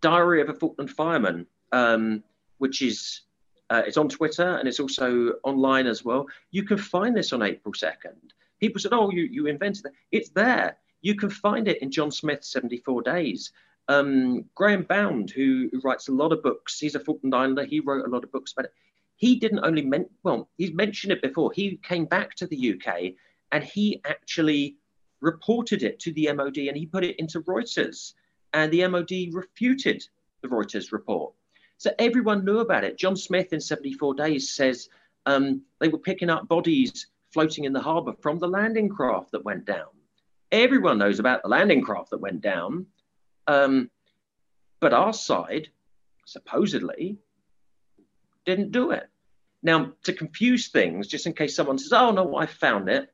Diary of a Falkland Fireman um, which is uh, it's on Twitter and it's also online as well. You can find this on April 2nd. People said, oh, you, you invented it. It's there. You can find it in John Smith's 74 Days. Um, Graham Bound, who, who, writes a lot of books, he's a Falkland Islander. He wrote a lot of books about it. He didn't only meant well, he's mentioned it before. He came back to the UK and he actually reported it to the MOD and he put it into Reuters. And the MOD refuted the Reuters report. So everyone knew about it. John Smith in 74 Days says um, they were picking up bodies floating in the harbour from the landing craft that went down. Everyone knows about the landing craft that went down. Um, but our side, supposedly, didn't do it. Now, to confuse things, just in case someone says, oh, no, I found it,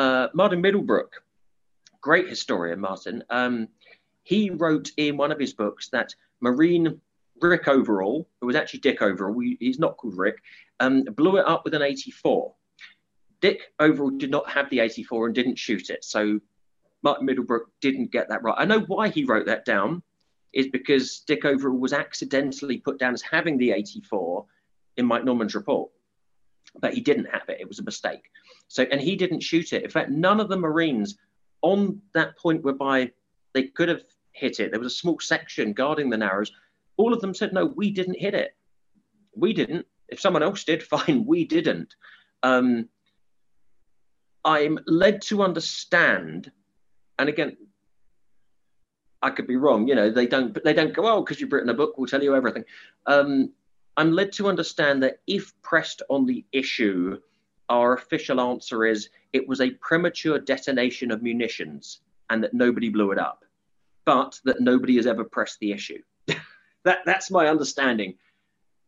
uh, Martin Middlebrook, great historian, Martin, um, he wrote in one of his books that marine Rick Overall, who was actually Dick Overall, he's not called Rick, um, blew it up with an 84. Dick Overall did not have the 84 and didn't shoot it. So Martin Middlebrook didn't get that right. I know why he wrote that down is because Dick Overall was accidentally put down as having the 84 in Mike Norman's report, but he didn't have it. It was a mistake. So, and he didn't shoot it. In fact, none of the Marines on that point whereby they could have hit it, there was a small section guarding the Narrows all of them said, no, we didn't hit it. We didn't. If someone else did, fine, we didn't. Um, I'm led to understand, and again, I could be wrong. You know, they don't, they don't go, oh, because you've written a book, we'll tell you everything. Um, I'm led to understand that if pressed on the issue, our official answer is it was a premature detonation of munitions and that nobody blew it up, but that nobody has ever pressed the issue. that that's my understanding.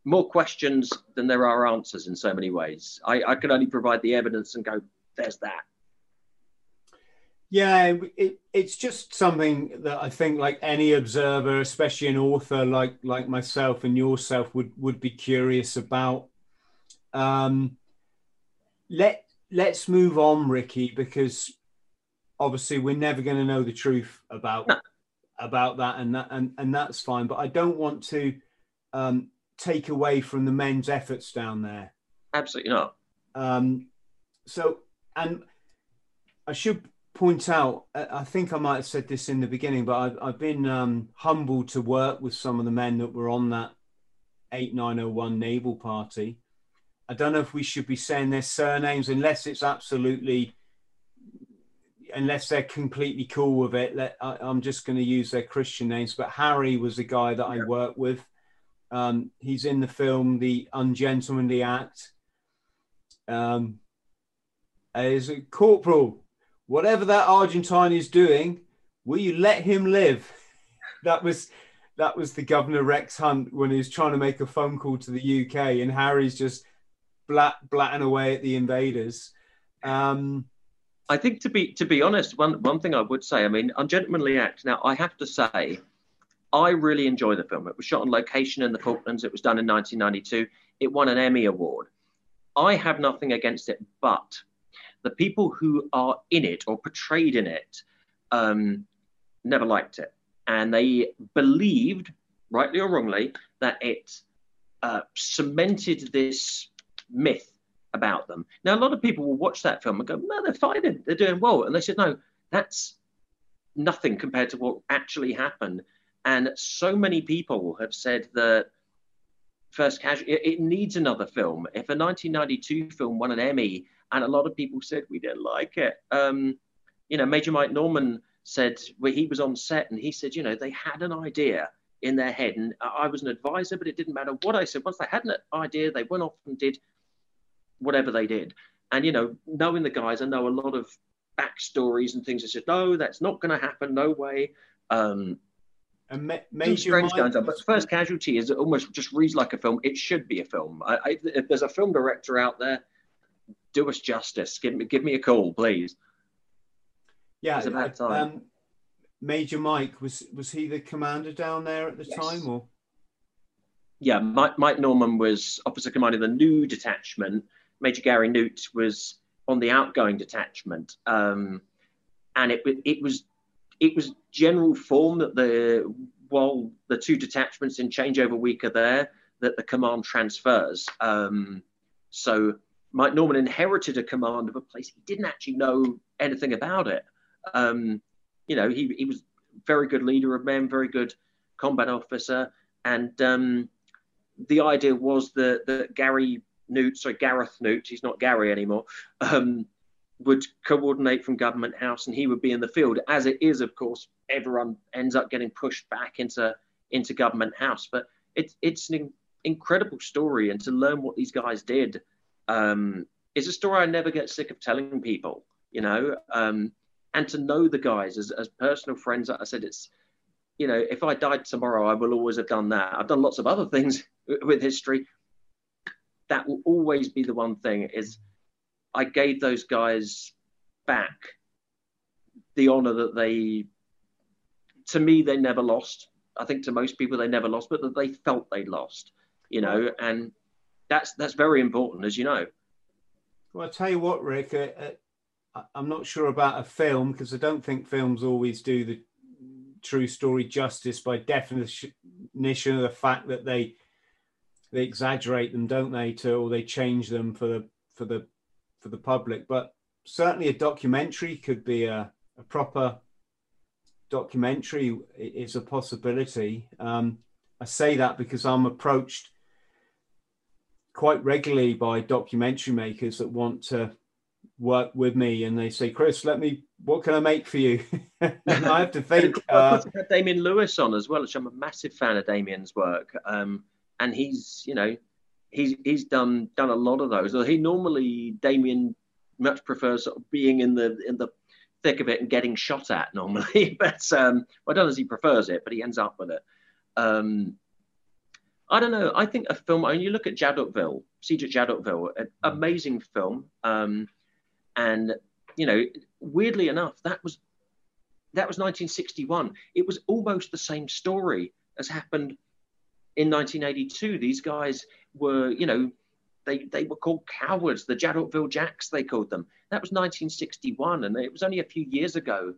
More questions than there are answers in so many ways. I, I can only provide the evidence and go, there's that. Yeah, it, it's just something that I think, like any observer, especially an author like like myself and yourself, would would be curious about. Um, let Let's move on, Ricky, because obviously we're never going to know the truth about no about that, and that and and that's fine. But I don't want to um, take away from the men's efforts down there. Absolutely not. Um, so, and I should point out, I think I might have said this in the beginning, but I've, I've been um, humbled to work with some of the men that were on that 8901 naval party. I don't know if we should be saying their surnames unless it's absolutely unless they're completely cool with it, let, I, am just going to use their Christian names. But Harry was the guy that I worked with. Um, he's in the film The Ungentlemanly Act. Um, as a corporal, whatever that Argentine is doing, will you let him live? that was that was the governor Rex Hunt when he was trying to make a phone call to the UK, and Harry's just blat blatting away at the invaders. Um, I think to be to be honest, one one thing I would say, I mean, Ungentlemanly Act. Now, I have to say, I really enjoy the film. It was shot on location in the Falklands. It was done in 1992. It won an Emmy award. I have nothing against it, but the people who are in it or portrayed in it um, never liked it, and they believed, rightly or wrongly, that it uh, cemented this myth about them. Now, a lot of people will watch that film and go, no, they're fine, they're doing well. And they said, no, that's nothing compared to what actually happened. And so many people have said that First Casual, it, it needs another film. If a 1992 film won an Emmy, and a lot of people said we didn't like it, um, you know, Major Mike Norman said where he was on set and he said, you know, they had an idea in their head, and I was an advisor, but it didn't matter what I said. Once they had an idea, they went off and did whatever they did. And you know, knowing the guys, I know a lot of backstories and things. I said, no, that's not going to happen. No way. Um, and ma- strange going on. But First Casualty is almost just reads like a film. It should be a film. I, I, if there's a film director out there, do us justice. Give me, give me a call, please. Yeah, it's about time. Um, Major Mike was was he the commander down there at the yes. time, or? Yeah, Mike, Mike Norman was officer commanding the new detachment. Major Gary Noott was on the outgoing detachment, um, and it it was it was general form that the while the two detachments in changeover week are there, that the command transfers. Um, so Mike Norman inherited a command of a place he didn't actually know anything about it. Um, you know, he, he was very good leader of men, very good combat officer, and um, the idea was that, that Gary Noott, sorry Gareth Noott, he's not Gary anymore, um, would coordinate from Government House and he would be in the field. As it is, of course, everyone ends up getting pushed back into into Government House. But it's it's an incredible story, and to learn what these guys did um, is a story I never get sick of telling people. You know, um, and to know the guys as as personal friends. I said, it's you know, if I died tomorrow, I will always have done that. I've done lots of other things with history. That will always be the one thing is I gave those guys back the honor that they, to me, they never lost. I think to most people they never lost, but that they felt they lost, you know, and that's that's very important, as you know. Well, I tell you what, Rick, uh, uh, I'm not sure about a film because I don't think films always do the true story justice by definition of the fact that they they exaggerate them, don't they, to or they change them for the for the for the public. But certainly a documentary could be a, a proper documentary is a possibility. Um, I say that because I'm approached quite regularly by documentary makers that want to work with me and they say, Chris, let me, what can I make for you? I have to think. Uh, Damian Lewis on as well, which I'm a massive fan of Damian's work. Um, and he's, you know, he's he's done done a lot of those. He normally Damien much prefers sort of being in the in the thick of it and getting shot at normally, but um, well, I don't know if he prefers it, but he ends up with it. Um, I don't know. I think a film. I mean, you look at Jadotville, Siege at Jadotville, an amazing film, um, and you know, weirdly enough, that was that was 1961. It was almost the same story as happened in 1982. These guys were, you know, they, they were called cowards, the Jadotville Jacks, they called them. That was 1961, and it was only a few years ago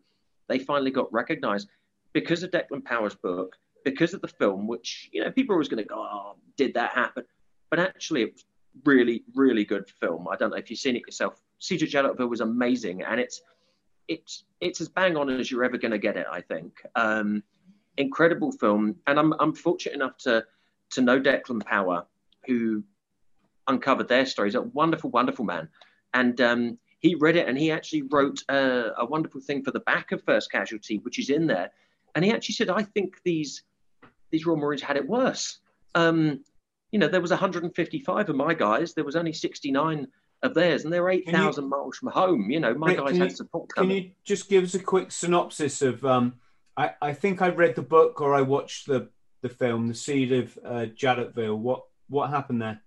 they finally got recognized because of Declan Power's book, because of the film, which, you know, people are always going to go, oh, did that happen? But actually, it was really, really good film. I don't know if you've seen it yourself. Siege at was amazing, and it's it's it's as bang on as you're ever going to get it. I think. Um, incredible film, and I'm I'm fortunate enough to to know Declan Power, who uncovered their stories. A wonderful, wonderful man, and um, he read it and he actually wrote a, a, wonderful thing for the back of First Casualty, which is in there. And he actually said, "I think these these Royal Marines had it worse. Um, you know, there was 155 of my guys. There was only 69." Of theirs, and they're eight thousand miles from home. You know, my guys had support. Coming. Can you just give us a quick synopsis of um, I, I think I read the book or I watched the the film, The Seed of uh, Jadotville. What what happened there?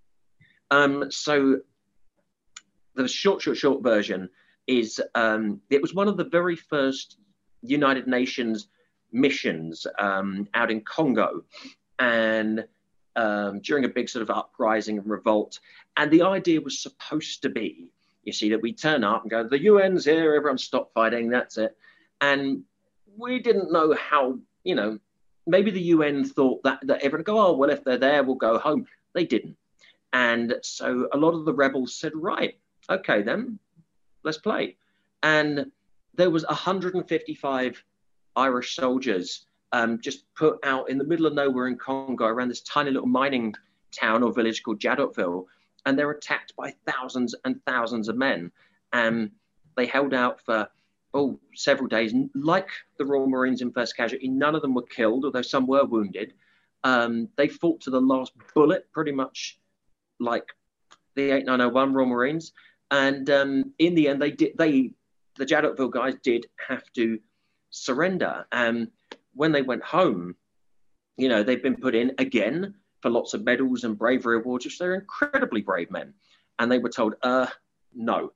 Um, so the short, short, short version is um, it was one of the very first United Nations missions um, out in Congo, and um, during a big sort of uprising and revolt, and the idea was supposed to be, you see, that we turn up and go, the UN's here, everyone stop fighting, that's it, and we didn't know how, you know, maybe the UN thought that, that everyone go, oh, well, if they're there, we'll go home. They didn't. And so a lot of the rebels said, right, okay, then let's play. And there was 155 Irish soldiers um, just put out in the middle of nowhere in Congo around this tiny little mining town or village called Jadotville. And they're attacked by thousands and thousands of men. And they held out for oh, several days. Like the Royal Marines in First Casualty, none of them were killed, although some were wounded. Um, they fought to the last bullet, pretty much like the 8901 Royal Marines. And um, in the end, they did. They the Jadotville guys did have to surrender. And when they went home, you know, they've been put in again for lots of medals and bravery awards, which they're incredibly brave men. And they were told, uh, no.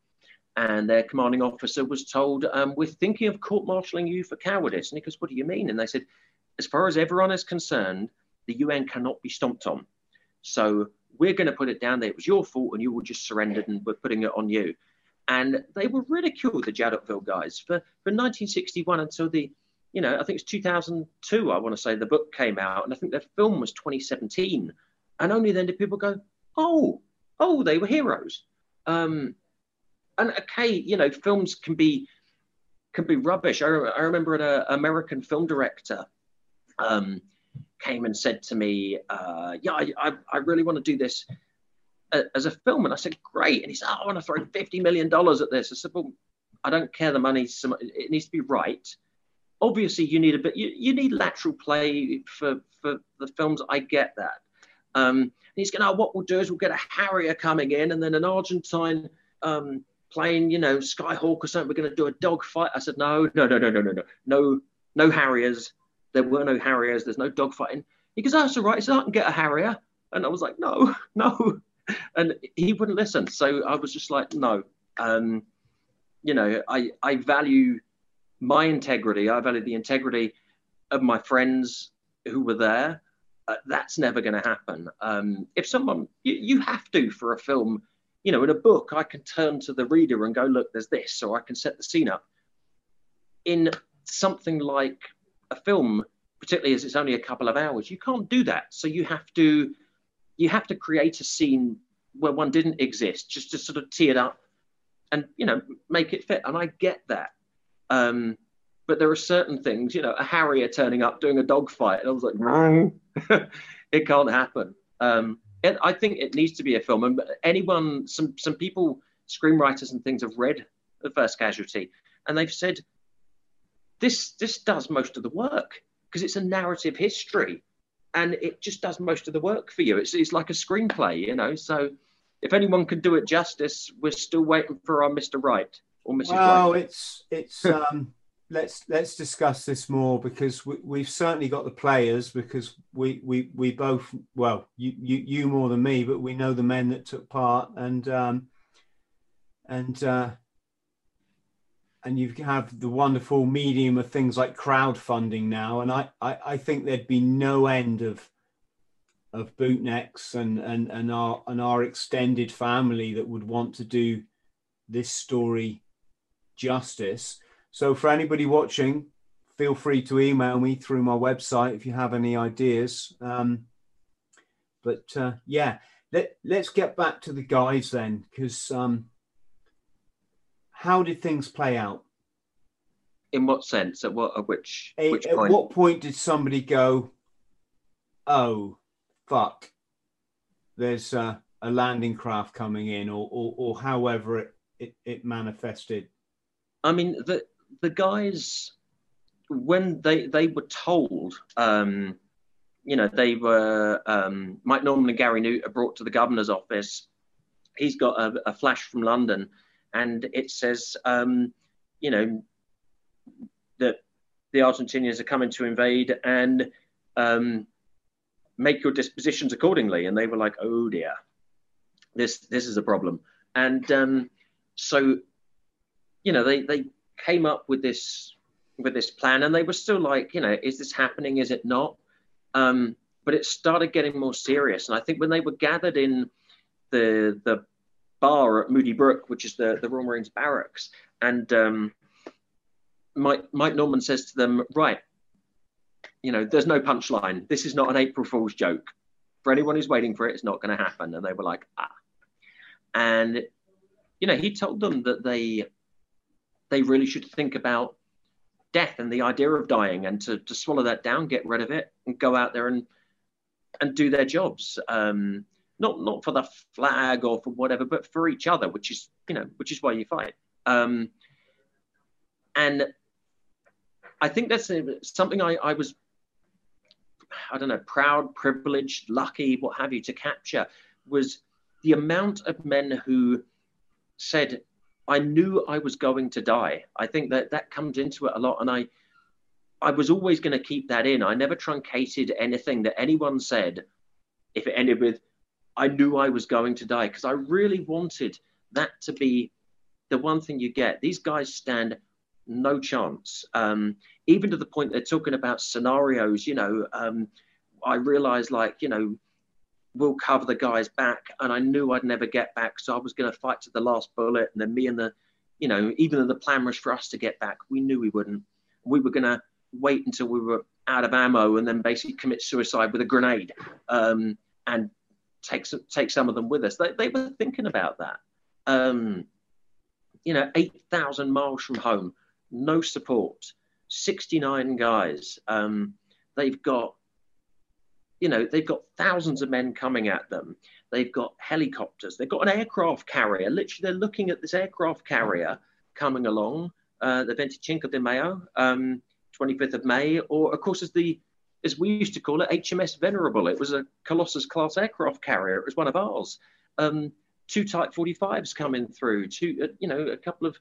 And their commanding officer was told, um, We're thinking of court martialing you for cowardice. And he goes, What do you mean? And they said, As far as everyone is concerned, the UN cannot be stomped on. So we're going to put it down there. It was your fault, and you were just surrendered, and we're putting it on you. And they were ridiculed, the Jadotville guys, for, for 1961 until the, you know, I think it's 2002, I want to say, the book came out. And I think the film was 2017. And only then did people go, oh, oh, they were heroes. Um, and okay, you know, films can be can be rubbish. I, I remember an American film director um, came and said to me, uh, "Yeah, I, I, I, really want to do this as a film." And I said, "Great." And he said, oh, "I want to throw fifty million dollars at this." I said, "Well, I don't care the money. It needs to be right. Obviously, you need a bit. You, you need lateral play for for the films. I get that." Um, he's going, "Oh, what we'll do is we'll get a Harrier coming in, and then an Argentine." Um, playing, you know, Skyhawk or something. We're going to do a dog fight. I said, no, no, no, no, no, no, no, no, no Harriers. There were no Harriers. There's no dogfighting. He goes, oh, that's all right. He said, I can get a Harrier. And I was like, no, no. And he wouldn't listen. So I was just like, no. Um, you know, I, I value my integrity. I value the integrity of my friends who were there. Uh, that's never going to happen. Um, if someone, you, you have to for a film, you know, in a book, I can turn to the reader and go, look, there's this, or I can set the scene up. In something like a film, particularly as it's only a couple of hours, you can't do that. So you have to you have to create a scene where one didn't exist, just to sort of tee it up and you know make it fit. And I get that. Um, but there are certain things, you know, a Harrier turning up doing a dogfight, and I was like, no, it can't happen. Um, and I think it needs to be a film. And anyone, some some people, screenwriters and things have read the first casualty, and they've said this this does most of the work because it's a narrative history and it just does most of the work for you. It's, it's like a screenplay, you know. So if anyone can do it justice, we're still waiting for our Mr. Right or Mrs. Well, right. it's it's um let's let's discuss this more because we, we've certainly got the players because we we we both well you you you more than me but we know the men that took part and um and uh and you have the wonderful medium of things like crowdfunding now and I, I i think there'd be no end of of bootnecks and and and our and our extended family that would want to do this story justice. So for anybody watching feel free to email me through my website if you have any ideas. Um, but uh, yeah let, let's get back to the guys then because um, how did things play out? In what sense? At what? At which? A, which at point? what point did somebody go, "Oh, fuck"? There's uh, a landing craft coming in, or or, or however it, it, it manifested. I mean, the the guys when they they were told, um, you know, they were um, Mike Norman and Gary Noott are brought to the governor's office. He's got a, a flash from London and it says, um, you know, that the Argentinians are coming to invade and um, make your dispositions accordingly. And they were like, oh dear, this this is a problem. And um, so, you know, they they came up with this with this plan, and they were still like, you know, is this happening? Is it not? Um, but it started getting more serious, and I think when they were gathered in the the bar at Moody Brook, which is the, the Royal Marines barracks. And um, Mike, Mike Norman says to them, right, you know, there's no punchline. This is not an April Fool's joke. For anyone who's waiting for it, it's not going to happen. And they were like, ah. And, you know, he told them that they they really should think about death and the idea of dying and to, to swallow that down, get rid of it, and go out there and and do their jobs. Um, not not for the flag or for whatever, but for each other, which is you know which is why you fight. Um, and I think that's something I, I was, I don't know, proud, privileged, lucky, what have you, to capture was the amount of men who said, I knew I was going to die. I think that that comes into it a lot. And I, I was always going to keep that in. I never truncated anything that anyone said if it ended with, I knew I was going to die, because I really wanted that to be the one thing you get. These guys stand no chance. Um, even to the point they're talking about scenarios, you know, um, I realized like, you know, we'll cover the guy's back and I knew I'd never get back. So I was going to fight to the last bullet. And then me and the, you know, even though the plan was for us to get back, we knew we wouldn't. We were going to wait until we were out of ammo and then basically commit suicide with a grenade um, and take some, take some of them with us. They, they were thinking about that. Um, you know, 8,000 miles from home, no support, 69 guys. Um, they've got, you know, they've got thousands of men coming at them. They've got helicopters. They've got an aircraft carrier. Literally, they're looking at this aircraft carrier coming along, uh, the Veinticinco de Mayo, um, 25th of May, or of course, as the as we used to call it, HMS Venerable. It was a Colossus class aircraft carrier. It was one of ours. Um, two Type 45s coming through, two, uh, you know, a couple of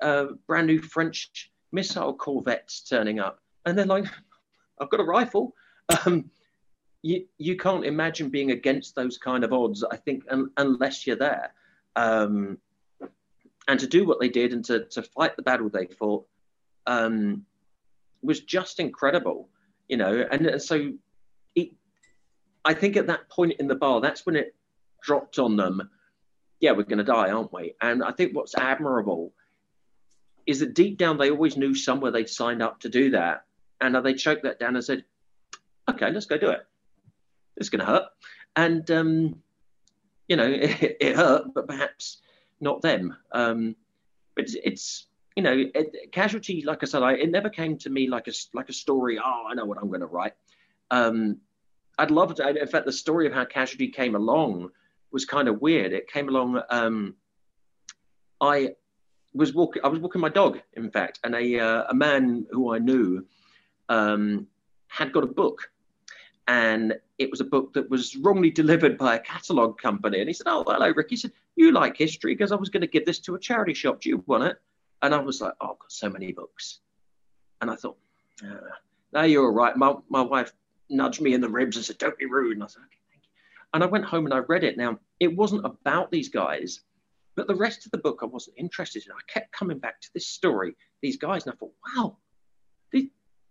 uh, brand new French missile corvettes turning up, and they're like, "I've got a rifle." Um, you you can't imagine being against those kind of odds. I think un, unless you're there, um, and to do what they did and to to fight the battle they fought um, was just incredible, you know. And, and so, it, I think at that point in the bar, that's when it dropped on them yeah, we're going to die, aren't we? And I think what's admirable is that deep down they always knew somewhere they'd signed up to do that. And they choked that down and said, okay, let's go do it. It's going to hurt. And, um, you know, it, it, hurt, but perhaps not them. Um, but it's, it's you know, it, casualty, like I said, I, it never came to me like a, like a story. Oh, I know what I'm going to write. Um, I'd love to, in fact, the story of how casualty came along was kind of weird. It came along. Um, I was walking. I was walking my dog, in fact, and a uh, a man who I knew um, had got a book, and it was a book that was wrongly delivered by a catalogue company. And he said, "Oh, hello, Rick." He said, "You like history? Because I was going to give this to a charity shop. Do you want it?" And I was like, "Oh, I've got so many books," and I thought, uh, "No, you're all right." My my wife nudged me in the ribs and said, "Don't be rude." And I said, "Okay." And I went home and I read it. Now, it wasn't about these guys, but the rest of the book I wasn't interested in. I kept coming back to this story, these guys, and I thought, wow,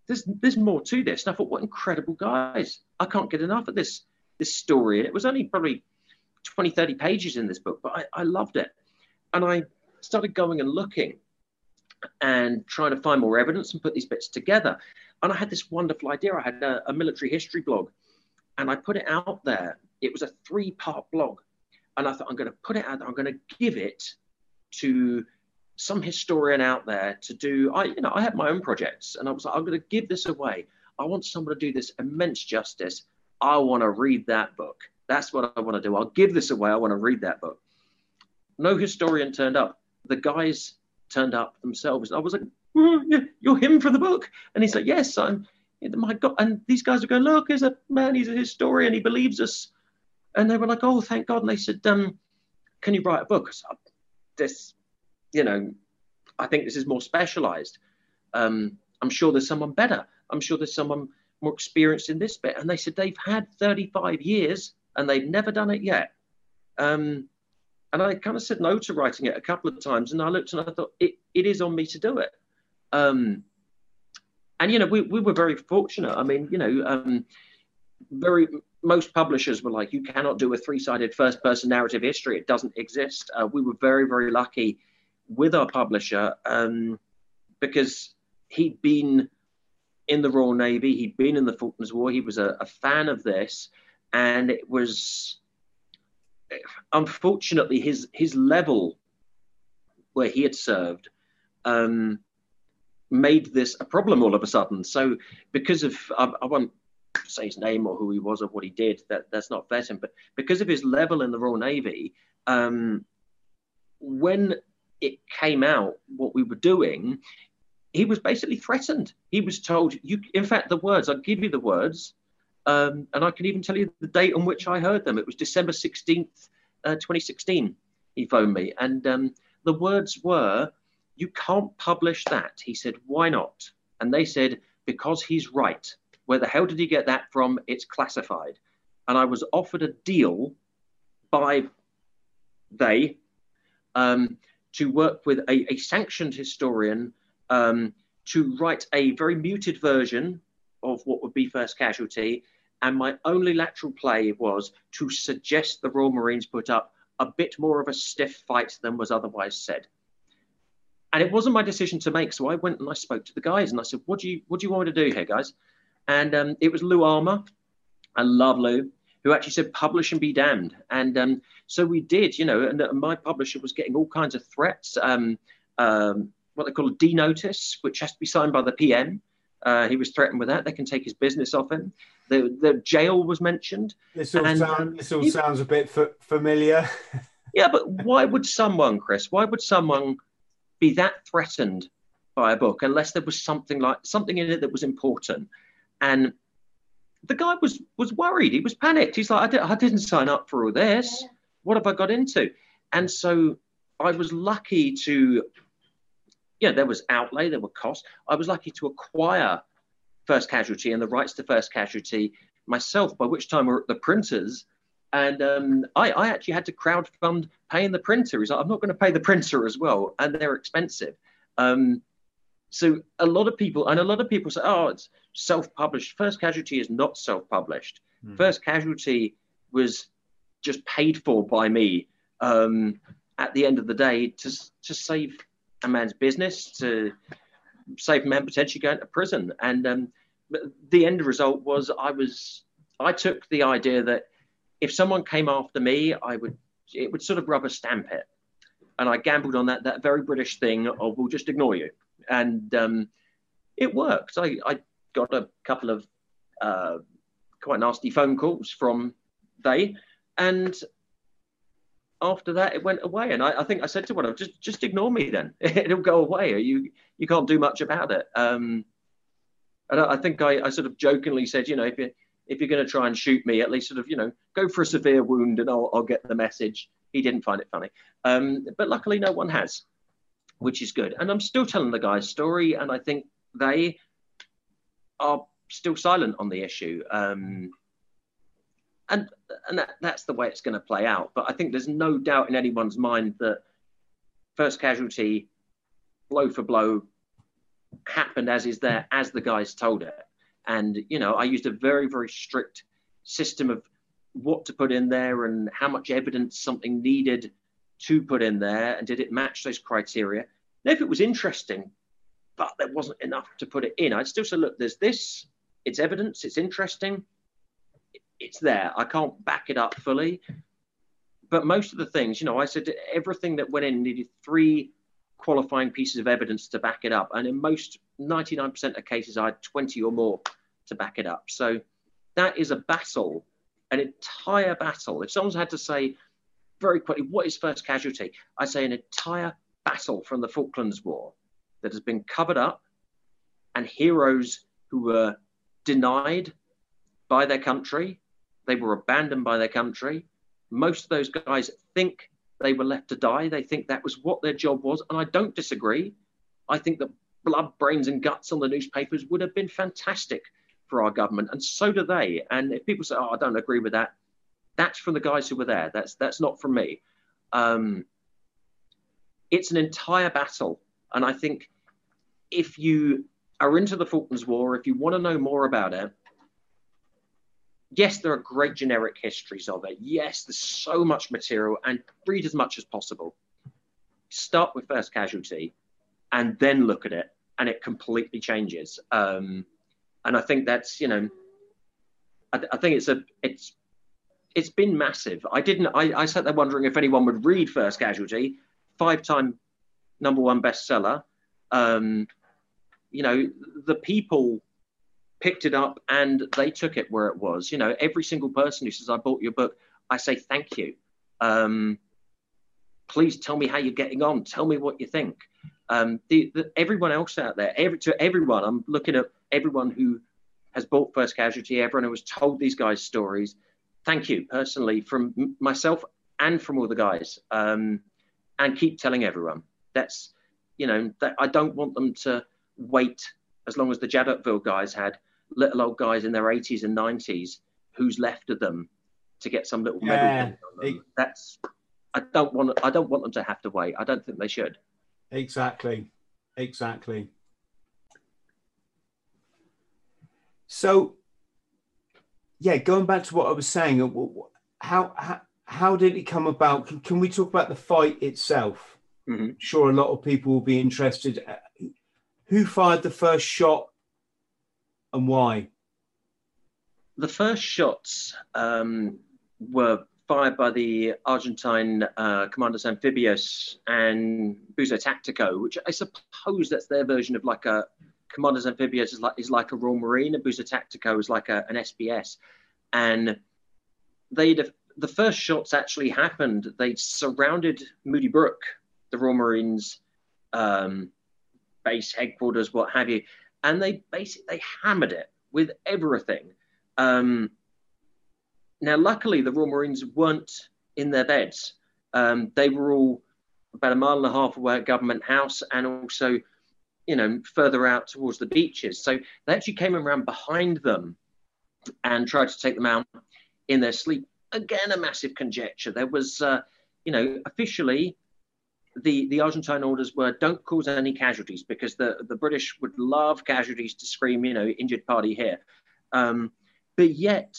there's, there's more to this. And I thought, what incredible guys. I can't get enough of this, this story. And it was only probably 20, 30 pages in this book, but I, I loved it. And I started going and looking and trying to find more evidence and put these bits together. And I had this wonderful idea. I had a, a military history blog and I put it out there it was a three part blog. And I thought, I'm going to put it out there. I'm going to give it to some historian out there to do. I, you know, I had my own projects and I was like, I'm going to give this away. I want someone to do this immense justice. I want to read that book. That's what I want to do. I'll give this away. I want to read that book. No historian turned up. The guys turned up themselves. I was like, mm, you're him for the book. And he's like, yes, I'm my God. And these guys are going, look, there's a man, he's a historian, he believes us. And they were like, oh, thank God. And they said, um, can you write a book? Said, this, you know, I think this is more specialized. Um, I'm sure there's someone better. I'm sure there's someone more experienced in this bit. And they said they've had 35 years and they've never done it yet. Um, and I kind of said no to writing it a couple of times. And I looked and I thought, it, it is on me to do it. Um, and, you know, we, we were very fortunate. I mean, you know, um, very most publishers were like, you cannot do a three sided first person narrative history. It doesn't exist. Uh, we were very, very lucky with our publisher um, because he'd been in the Royal Navy, he'd been in the Falklands War, he was a, a fan of this. And it was unfortunately his, his level where he had served um, made this a problem all of a sudden. So, because of, I, I won't say his name or who he was or what he did. That that's not him. But because of his level in the Royal Navy, um, when it came out what we were doing, he was basically threatened. He was told, "You." In fact, the words I'll give you the words, um, and I can even tell you the date on which I heard them. It was December sixteenth, uh, 2016. He phoned me, and um, the words were, "You can't publish that." He said, "Why not?" And they said, "Because he's right." Where the hell did he get that from? It's classified. And I was offered a deal by they um, to work with a, a sanctioned historian um, to write a very muted version of what would be First Casualty. And my only lateral play was to suggest the Royal Marines put up a bit more of a stiff fight than was otherwise said. And it wasn't my decision to make, so I went and I spoke to the guys and I said, "What do you what do you want me to do here, guys?" And um, it was Lou Armour. I love Lou, who actually said, "Publish and be damned." And um, so we did, you know. And my publisher was getting all kinds of threats. Um, um what they call a D notice, which has to be signed by the PM. Uh, he was threatened with that. They can take his business off him. The, the jail was mentioned. This all, and, sound, this all sounds a bit f- familiar. yeah, but why would someone, Chris, why would someone be that threatened by a book unless there was something like something in it that was important? And the guy was was worried. He was panicked. He's like, I, did, I didn't sign up for all this. What have I got into? And so I was lucky to yeah, there was outlay, there were costs. I was lucky to acquire First Casualty and the rights to First Casualty myself, by which time we were at the printers. And um, I, I, actually had to crowdfund paying the printer. He's like, I'm not going to pay the printer as well, and they're expensive. Um, so a lot of people, and a lot of people say, oh, it's self-published. First Casualty is not self-published. Mm. First Casualty was just paid for by me um, at the end of the day to to save a man's business to save a man potentially going to prison. And um, the end result was I was I took the idea that if someone came after me, I would it would sort of rubber stamp it, and I gambled on that that very British thing of we'll just ignore you, and um, it worked. I, I got a couple of uh, quite nasty phone calls from they, and after that it went away. And I, I, think I said to one of them just just ignore me then. It'll go away. You you can't do much about it. Um, and I, I think I, I, sort of jokingly said you know if you if you're going to try and shoot me at least sort of you know go for a severe wound and I'll, I'll get the message. He didn't find it funny. Um, but luckily no one has which is good. And I'm still telling the guy's story and I think they are still silent on the issue. Um, and and that, that's the way it's going to play out. But I think there's no doubt in anyone's mind that first casualty, blow for blow, happened as is there as the guys told it. And you know, I used a very very strict system of what to put in there and how much evidence something needed to put in there, and did it match those criteria. If it was interesting, but there wasn't enough to put it in, I'd still say, look, there's this. It's evidence. It's interesting it's there. I can't back it up fully. But most of the things, you know, I said everything that went in needed three qualifying pieces of evidence to back it up. And in most 99% of cases, I had 20 or more to back it up. So that is a battle, an entire battle. If someone's had to say very quickly, what is first casualty? I say an entire battle from the Falklands War that has been covered up and heroes who were denied by their country they were abandoned by their country. Most of those guys think they were left to die. They think that was what their job was. And I don't disagree. I think that blood, brains, and guts on the newspapers would have been fantastic for our government. And so do they. And if people say, oh, I don't agree with that, that's from the guys who were there. That's, that's not from me. Um, it's an entire battle. And I think if you are into the Falklands War, if you want to know more about it, yes, there are great generic histories of it. Yes, there's so much material and read as much as possible. Start with First Casualty and then look at it, and it completely changes. Um, and I think that's, you know, I, I, think it's a, it's, it's been massive. I didn't, I, I sat there wondering if anyone would read First Casualty, five time number one bestseller. Um, you know, the people picked it up and they took it where it was. You know, every single person who says, I bought your book, I say thank you. Um, please tell me how you're getting on. Tell me what you think. Um, the, the, everyone else out there, every, to everyone, I'm looking at everyone who has bought First Casualty, everyone who has told these guys stories. Thank you personally from myself and from all the guys. Um, and keep telling everyone. That's, you know, that I don't want them to wait as long as the Jadotville guys had little old guys in their 80s and 90s who's left of them to get some little medal. Yeah. That's I don't want I don't want them to have to wait. I don't think they should. Exactly. Exactly. So yeah, going back to what I was saying, uh, how how, how did it come about? Can, can we talk about the fight itself? Mm-hmm. Sure, a lot of people will be interested. Uh, who fired the first shot and why? The first shots um, were fired by the Argentine uh, Commanders Amphibious and Buzo Tactico, which I suppose that's their version of like a Commanders Amphibious is like is like a Royal Marine, and Buzo Tactico is like a, an SBS, and they the first shots actually happened. They surrounded Moody Brook, the Royal Marines um, base headquarters, what have you, and they basically they hammered it with everything. Um, now, luckily, the Royal Marines weren't in their beds. Um, they were all about a mile and a half away at Government House, and also, you know, further out towards the beaches. So they actually came around behind them and tried to take them out in their sleep. Again, a massive conjecture. There was, uh, you know, officially the, the Argentine orders were don't cause any casualties because the, the British would love casualties to scream, you know, injured party here. Um, but yet,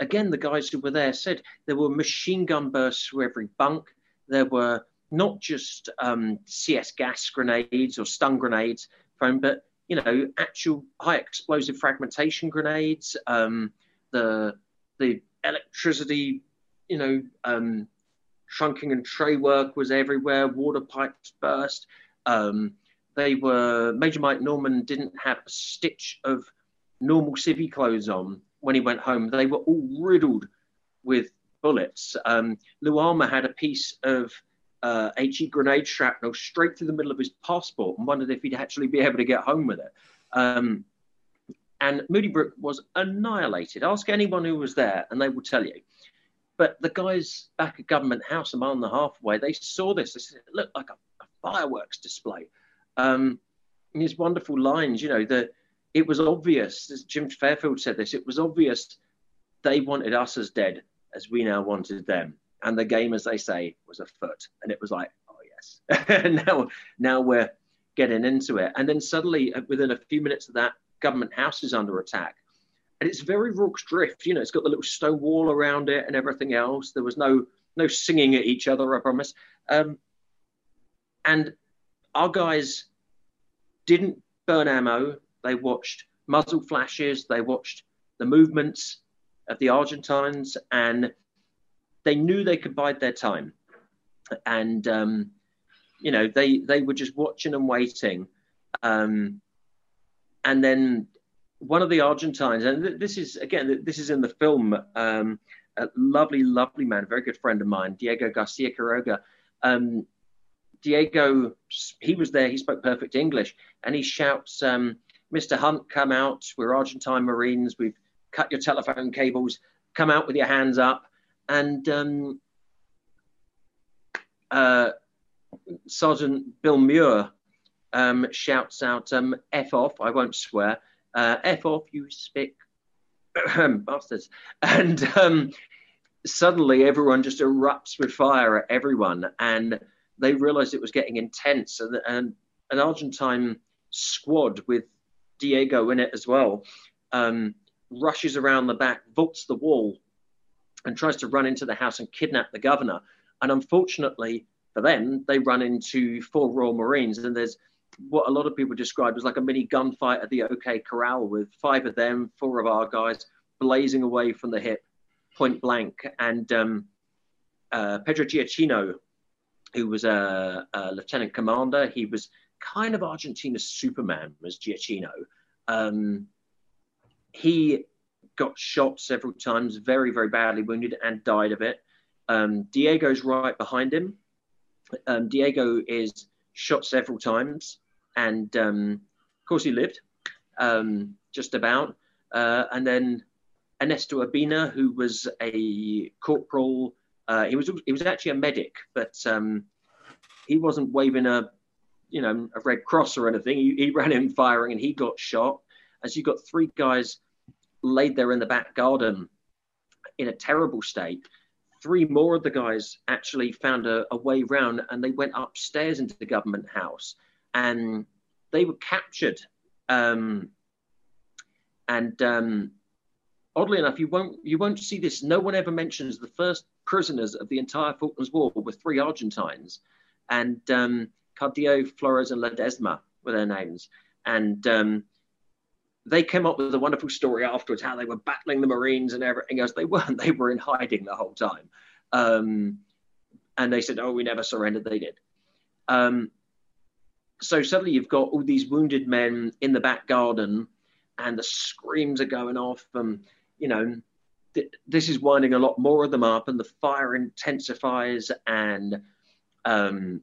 again, the guys who were there said there were machine gun bursts through every bunk. There were not just um, CS gas grenades or stun grenades but you know, actual high explosive fragmentation grenades. Um, the the electricity, you know, um, trunking and tray work was everywhere. Water pipes burst. Um, they were Major Mike Norman didn't have a stitch of normal civvy clothes on when he went home. They were all riddled with bullets. Um, had a piece of uh, HE grenade shrapnel straight through the middle of his passport and wondered if he'd actually be able to get home with it. Um, and Moody Brook was annihilated. Ask anyone who was there, and they will tell you. But the guys back at Government House, a mile and a half away, they saw this. They said it looked like a, a fireworks display. Um, these wonderful lines, you know, that it was obvious, as Jim Fairfield said this, it was obvious they wanted us as dead as we now wanted them. And the game, as they say, was afoot. And it was like, oh, yes. now, now we're getting into it. And then suddenly, uh, within a few minutes of that, government house is under attack and it's very Rorke's Drift. You know, it's got the little stone wall around it and everything else. There was no no singing at each other, I promise. Um, and our guys didn't burn ammo. They watched muzzle flashes. They watched the movements of the Argentines, and they knew they could bide their time. And um, you know, they they were just watching and waiting. Um, and then one of the Argentines, and this is again, this is in the film. Um, a lovely, lovely man, very good friend of mine, Diego Garcia Quiroga. Um, Diego, he was there. He spoke perfect English, and he shouts, um, "Mr. Hunt, come out! We're Argentine Marines. We've cut your telephone cables. Come out with your hands up." And um, uh, Sergeant Bill Muir um, shouts out, um, "F off!" I won't swear uh, F off, you spick bastards. And um, suddenly everyone just erupts with fire at everyone. And they realized it was getting intense. And, and an Argentine squad with Diego in it as well um, rushes around the back, vaults the wall, and tries to run into the house and kidnap the governor. And unfortunately for them, they run into four Royal Marines, and there's what a lot of people described as like a mini gunfight at the OK Corral with five of them, four of our guys blazing away from the hip, point blank. And um, uh, Pedro Giachino, who was a, a, lieutenant commander, he was kind of Argentina's Superman, was Giachino. Um, he got shot several times, very, very badly wounded, and died of it. Um, Diego's right behind him. Um, Diego is shot several times, and um, of course he lived, um, just about. Uh, and then Ernesto Urbina, who was a corporal, uh, he was he was actually a medic, but um, he wasn't waving a you know a red cross or anything. He, he ran in firing and he got shot. As you got three guys laid there in the back garden in a terrible state. Three more of the guys actually found a, a way round and they went upstairs into the government house and they were captured. Um, and um, oddly enough, you won't you won't see this. No one ever mentions the first prisoners of the entire Falklands War were three Argentines, and um, Cardillo, Flores, and Ledesma were their names. And um, they came up with a wonderful story afterwards how they were battling the Marines and everything else. They weren't. They were in hiding the whole time. Um, and they said, "Oh, we never surrendered." They did. Um, so suddenly you've got all these wounded men in the back garden, and the screams are going off. And you know, th- this is winding a lot more of them up, and the fire intensifies. And um,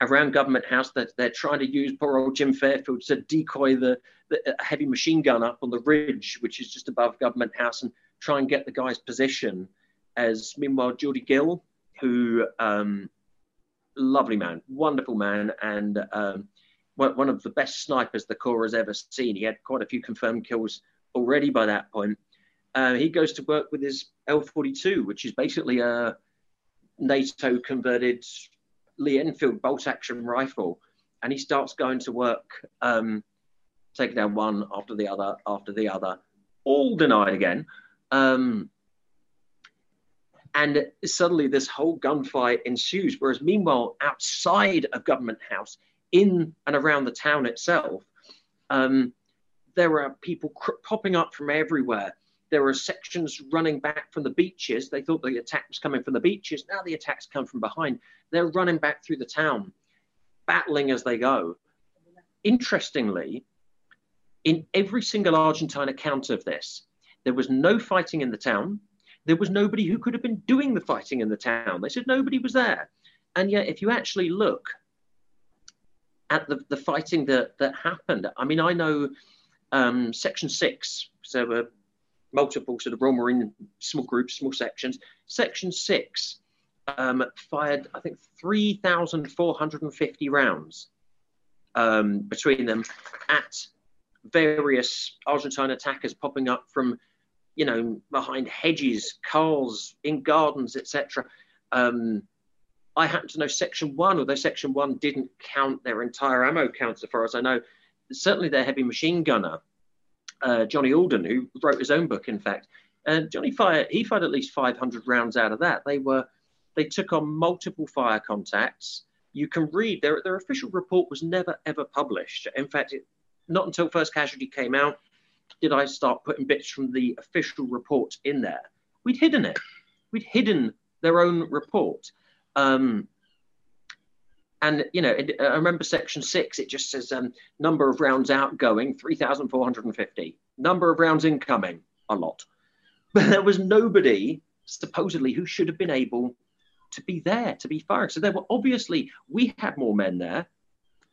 around Government House that they're, they're trying to use poor old Jim Fairfield to decoy the, the heavy machine gun up on the ridge, which is just above Government House, and try and get the guy's position. As meanwhile, Geordie Gill, who um, lovely man, wonderful man, and um, one of the best snipers the Corps has ever seen. He had quite a few confirmed kills already by that point. Uh, he goes to work with his L42, which is basically a NATO converted Lee Enfield bolt action rifle, and he starts going to work, um, taking down one after the other after the other, all denied again. Um, and suddenly this whole gunfight ensues. Whereas meanwhile, outside of Government House, in and around the town itself, um, there are people cr- popping up from everywhere. There are sections running back from the beaches. They thought the attack was coming from the beaches. Now the attacks come from behind. They're running back through the town, battling as they go. Interestingly, in every single Argentine account of this, there was no fighting in the town. There was nobody who could have been doing the fighting in the town. They said nobody was there. And yet, if you actually look at the, the fighting that, that happened, I mean, I know um, Section 6, so uh, multiple sort of Royal Marine small groups, small sections. Section 6 um, fired, I think, 3,450 rounds um, between them at various Argentine attackers popping up from, you know, behind hedges, cars, in gardens, etc. Um, I happen to know Section 1, although Section 1 didn't count their entire ammo count, as far as I know, certainly their heavy machine gunner, uh, Johnny Alden, who wrote his own book, in fact, and Johnny fired, he fired at least 500 rounds out of that. They were they took on multiple fire contacts. You can read their, their official report was never ever published. In fact, it, not until First Casualty came out did I start putting bits from the official report in there. We'd hidden it. We'd hidden their own report. Um, and you know, it, I remember section six. It just says um, number of rounds outgoing, three thousand four hundred and fifty. Number of rounds incoming, a lot. But there was nobody supposedly who should have been able to be there, to be firing. So there were obviously, we had more men there.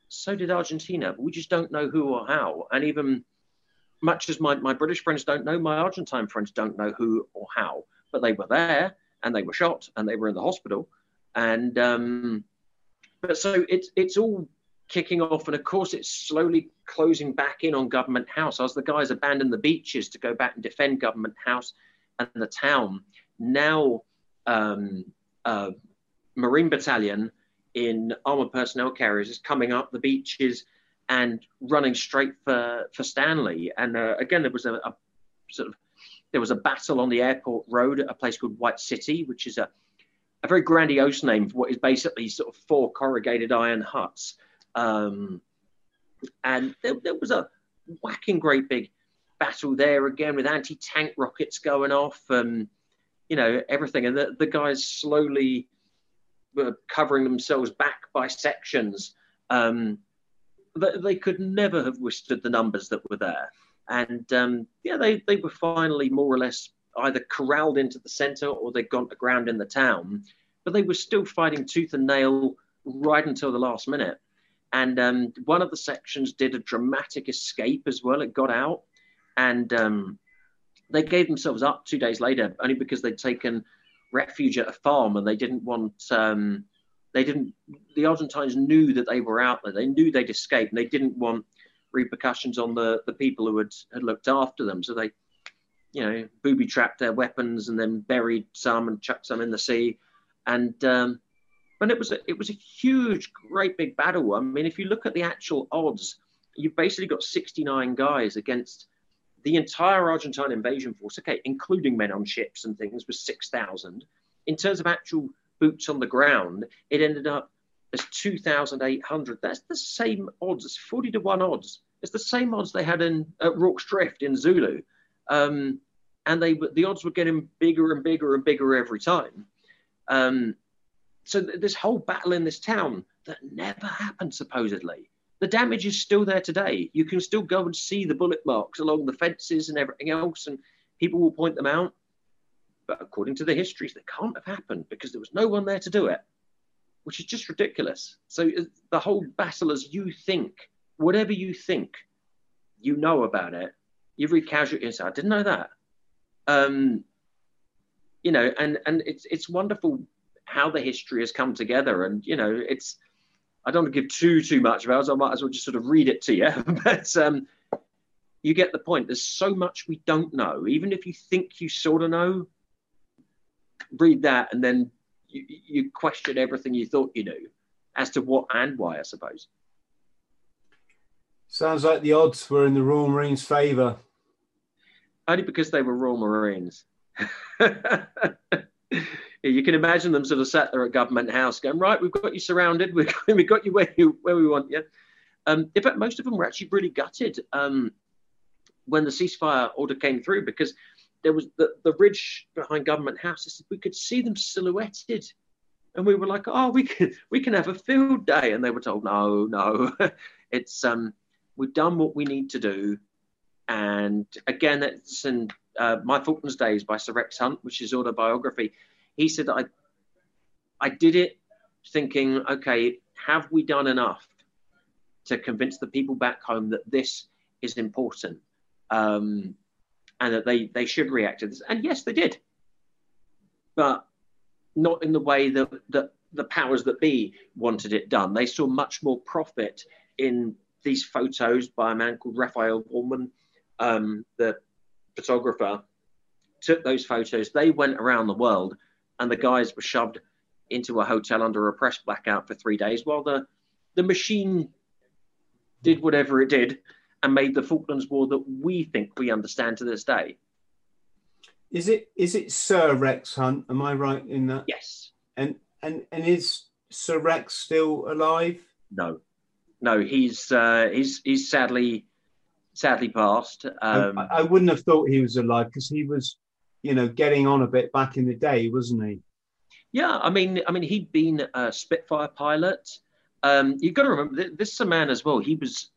So did Argentina, we just don't know who or how. And even much as my, my British friends don't know, my Argentine friends don't know who or how, but they were there and they were shot and they were in the hospital. And um, but so it's it's all kicking off, and of course it's slowly closing back in on Government House as the guys abandon the beaches to go back and defend Government House and the town. Now um, uh, Marine Battalion in armored personnel carriers is coming up the beaches and running straight for for Stanley. And uh, again, there was a, a, sort of there was a battle on the airport road at a place called White City, which is a a very grandiose name for what is basically sort of four corrugated iron huts. Um, and there, there was a whacking great big battle there again with anti-tank rockets going off. and you know, everything. And the, the guys slowly were covering themselves back by sections. Um, they, could never have withstood the numbers that were there. And um, yeah, they, they were finally more or less either corralled into the center or they'd gone to ground in the town. But they were still fighting tooth and nail right until the last minute. And um, one of the sections did a dramatic escape as well. It got out, and um, they gave themselves up two days later, only because they'd taken refuge at a farm and they didn't want. Um, they didn't. The Argentines knew that they were out there. They knew they'd escaped, and they didn't want repercussions on the the people who had had looked after them. So they, you know, booby trapped their weapons and then buried some and chucked some in the sea, and um, but it was a, it was a huge, great big battle. I mean, if you look at the actual odds, you've basically got 69 guys against the entire Argentine invasion force. Okay, including men on ships and things, was 6,000. In terms of actual boots on the ground, it ended up as 2,800. That's the same odds. It's 40 to 1 odds. It's the same odds they had in at Rorke's Drift in Zulu. Um, and they the odds were getting bigger and bigger and bigger every time. Um, so th- this whole battle in this town that never happened supposedly the damage is still there today you can still go and see the bullet marks along the fences and everything else and people will point them out but according to the histories they can't have happened because there was no one there to do it which is just ridiculous so uh, the whole battle as you think whatever you think you know about it you read casualties i didn't know that um, you know and and it's it's wonderful how the history has come together. And you know, it's I don't want to give too too much about it, so I might as well just sort of read it to you. but um, you get the point. There's so much we don't know. Even if you think you sort of know, read that and then you, you question everything you thought you knew as to what and why, I suppose. Sounds like the odds were in the Royal Marines' favour. Only because they were Royal Marines. you can imagine them sort of sat there at Government House going, right, we've got you surrounded, we've got, we've got you where, you where we want you. Um, in fact, most of them were actually really gutted um, when the ceasefire order came through because there was the, the ridge behind Government House. We could see them silhouetted, and we were like, "Oh, we can we can have a field day," and they were told, "No, no, it's um, we've done what we need to do." And again, it's in uh, My Falklands Days by Sir Rex Hunt, which is autobiography he said, I, I did it thinking, okay, have we done enough to convince the people back home that this is important um, and that they, they should react to this? And yes, they did. But not in the way that, that the powers that be wanted it done. They saw much more profit in these photos by a man called Raphael Bormann, um, the photographer, took those photos. They went around the world and the guys were shoved into a hotel under a press blackout for three days while the the machine did whatever it did and made the Falklands War that we think we understand to this day. Is it is it Sir Rex Hunt? Am I right in that? Yes. And and and is Sir Rex still alive? No, no, he's uh, he's he's sadly sadly passed. Um, I, I, wouldn't have thought he was alive because he was you know, getting on a bit back in the day, wasn't he? Yeah, I mean, I mean, he'd been a Spitfire pilot. Um, you've got to remember this is a man as well. He was,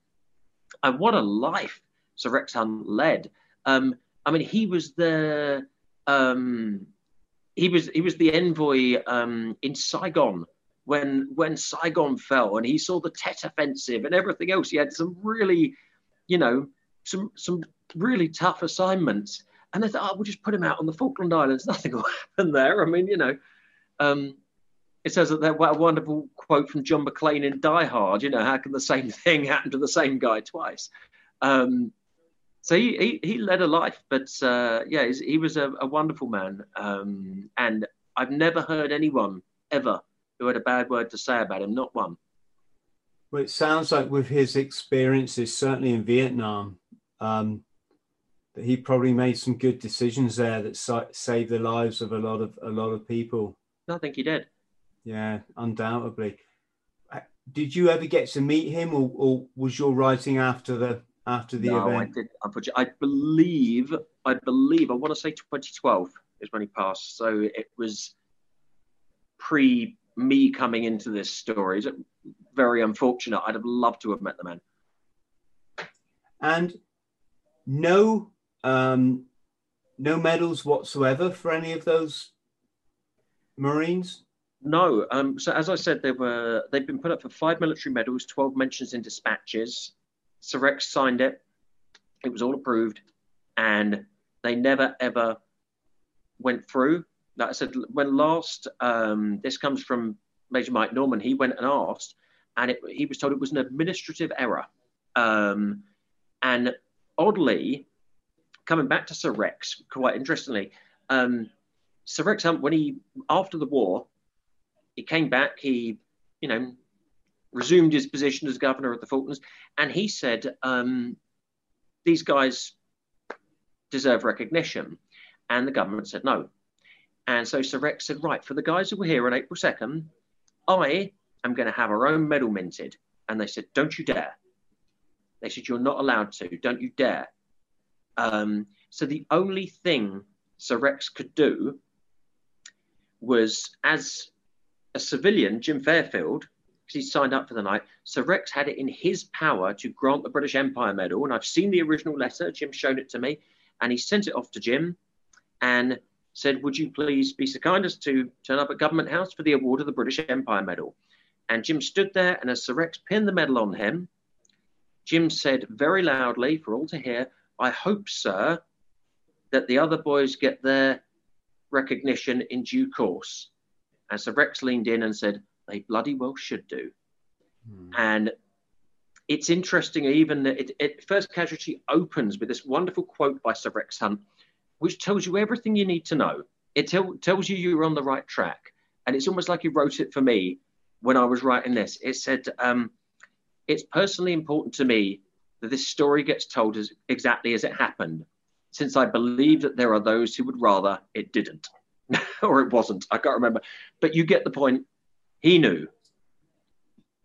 and what a life Sir Hunt led. Um, I mean, he was the um, he was he was the envoy um, in Saigon when when Saigon fell, and he saw the Tet Offensive and everything else. He had some really, you know, some some really tough assignments. And they thought, oh, we'll just put him out on the Falkland Islands. Nothing will happen there. I mean, you know, um, it says that that a wonderful quote from John McClane in Die Hard. You know, how can the same thing happen to the same guy twice? Um, so he, he, he led a life, but uh, yeah, he was a, a wonderful man. Um, and I've never heard anyone ever who had a bad word to say about him. Not one. Well, it sounds like with his experiences, certainly in Vietnam, um, that he probably made some good decisions there that saved the lives of a lot of a lot of people. I think he did. Yeah, undoubtedly. Uh, did you ever get to meet him, or, or was your writing after the after the no, event? I did. Unfortunately, I believe I believe I want to say 2012 is when he passed. So it was pre me coming into this story. It's very unfortunate. I'd have loved to have met the man. And no um, no medals whatsoever for any of those Marines? No. Um, so as I said, they were they've been put up for five military medals, twelve mentions in dispatches. Sir Rex signed it. It was all approved, and they never ever went through. Like I said, when last um, this comes from Major Mike Norman, he went and asked, and it, he was told it was an administrative error. Um, and oddly, coming back to Sir Rex, quite interestingly, um, Sir Rex, when he after the war, he came back. He, you know, resumed his position as governor of the Falklands, and he said, um, "These guys deserve recognition," and the government said no. And so Sir Rex said, "Right, for the guys who were here on April second, I am going to have our own medal minted." And they said, "Don't you dare." They said, You're not allowed to. Don't you dare. Um, so the only thing Sir Rex could do was, as a civilian, Jim Fairfield, because he signed up for the night, Sir Rex had it in his power to grant the British Empire Medal. And I've seen the original letter. Jim's shown it to me. And he sent it off to Jim and said, Would you please be so kind as to turn up at Government House for the award of the British Empire Medal? And Jim stood there, and as Sir Rex pinned the medal on him, Jim said very loudly for all to hear, I hope, sir, that the other boys get their recognition in due course. And Sir Rex leaned in and said, They bloody well should do. Hmm. And it's interesting, even it, it, First Casualty opens with this wonderful quote by Sir Rex Hunt, which tells you everything you need to know. It tell, tells you you're on the right track. And it's almost like he wrote it for me when I was writing this. It said, um, it's personally important to me that this story gets told as exactly as it happened, since I believe that there are those who would rather it didn't or it wasn't. I can't remember. But you get the point. He knew.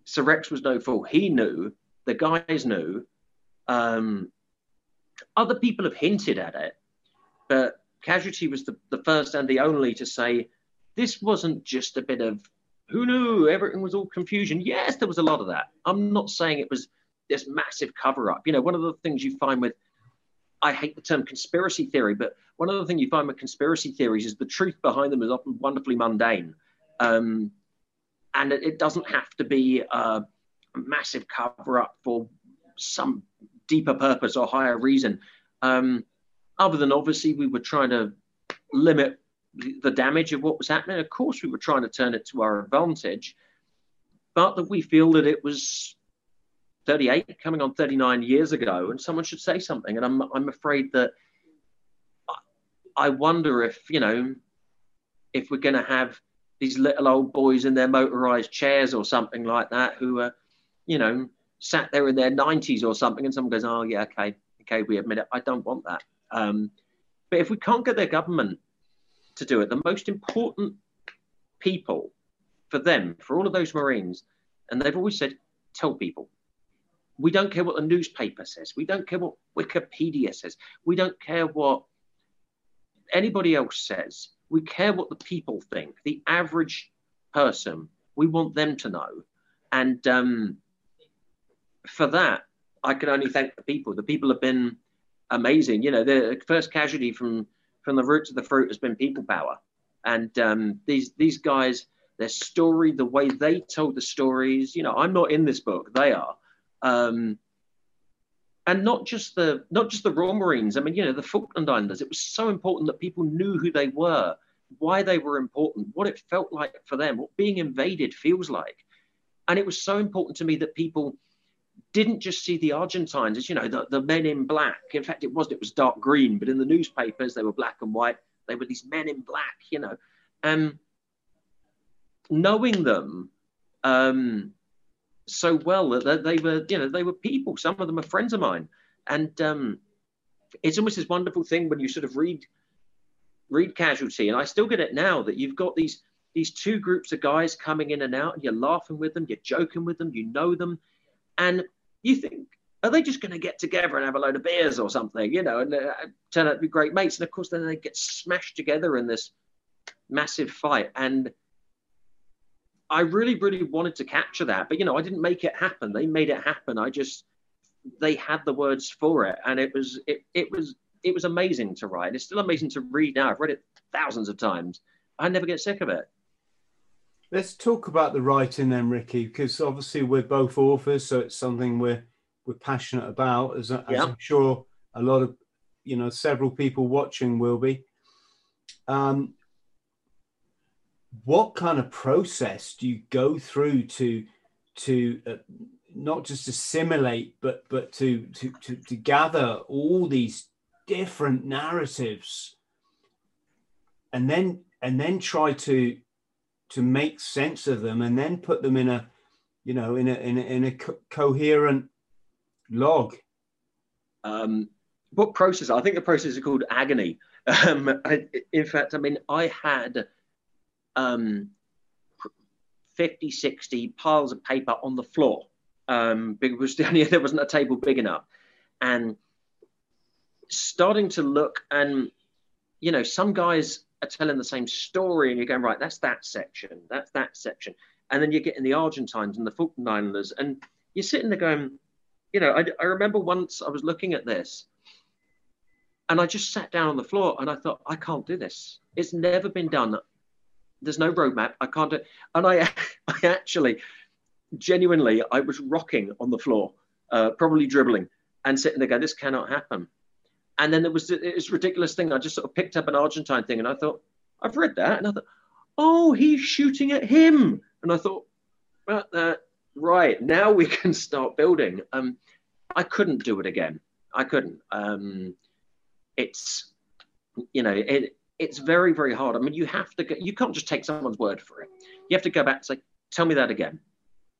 Sir Rex was no fool. He knew. The guys knew. Um, other people have hinted at it, but Casualty was the, the first and the only to say this wasn't just a bit of who knew? Everything was all confusion. Yes, there was a lot of that. I'm not saying it was this massive cover up. You know, one of the things you find with, I hate the term conspiracy theory, but one of the things you find with conspiracy theories is the truth behind them is often wonderfully mundane. Um, and it, it, doesn't have to be a massive cover up for some deeper purpose or higher reason. Um, other than obviously, we were trying to limit the damage of what was happening. Of course, we were trying to turn it to our advantage, but that we feel that it was 38, coming on 39 years ago, and someone should say something. And I'm, I'm afraid that I wonder if, you know, if we're going to have these little old boys in their motorized chairs or something like that who are, you know, sat there in their 90s or something, and someone goes, oh, yeah, okay, okay, we admit it. I don't want that. Um, but if we can't get their government to do it. The most important people for them, for all of those Marines, and they've always said, tell people. We don't care what the newspaper says. We don't care what Wikipedia says. We don't care what anybody else says. We care what the people think, the average person. We want them to know. And um, for that, I can only thank the people. The people have been amazing. You know, the first casualty from from the root to the fruit has been people power. And um, these these guys, their story, the way they told the stories, you know, I'm not in this book, they are. Um, and not just the not just the Royal Marines. I mean, you know, the Falkland Islanders. It was so important that people knew who they were, why they were important, what it felt like for them, what being invaded feels like. And it was so important to me that people didn't just see the Argentines as, you know, the, the men in black. In fact, it wasn't, it was dark green, but in the newspapers, they were black and white. They were these men in black, you know. And knowing them um, so well that they were, you know, they were people. Some of them are friends of mine. And um, it's almost this wonderful thing when you sort of read read casualty and i still get it now that you've got these these two groups of guys coming in and out and you're laughing with them you're joking with them you know them and you think, are they just going to get together and have a load of beers or something, you know, and uh, turn out to be great mates? And of course, then they get smashed together in this massive fight. And I really, really wanted to capture that, but you know, I didn't make it happen. They made it happen. I just, they had the words for it, and it was, it, it was, it was amazing to write. It's still amazing to read now. I've read it thousands of times. I never get sick of it. Let's talk about the writing then, Ricky, because obviously we're both authors, so it's something we're we're passionate about, as, as yeah. I'm sure a lot of you know several people watching will be. Um, what kind of process do you go through to to uh, not just assimilate, but but to, to to to gather all these different narratives, and then and then try to to make sense of them and then put them in a you know in a in a, in a co- coherent log? Um what process i think the process is called agony. Um I, in fact i mean i had um 50 60 piles of paper on the floor um because there wasn't a table big enough and starting to look and you know some guys are telling the same story, and you're going right. That's that section. That's that section. And then you're getting the Argentines and the Falkland Islanders, and you're sitting there going, you know, I, I remember once I was looking at this, and I just sat down on the floor, and I thought, I can't do this. It's never been done. There's no roadmap. I can't do. It. And I, I actually, genuinely, I was rocking on the floor, uh, probably dribbling, and sitting there going, this cannot happen. And then there was this ridiculous thing. I just sort of picked up an Argentine thing and I thought, I've read that. And I thought, oh, he's shooting at him. And I thought, well, uh, right, now we can start building. Um, I couldn't do it again. I couldn't. Um, it's, you know, it, it's very, very hard. I mean, you have to go, you can't just take someone's word for it. You have to go back and say, tell me that again.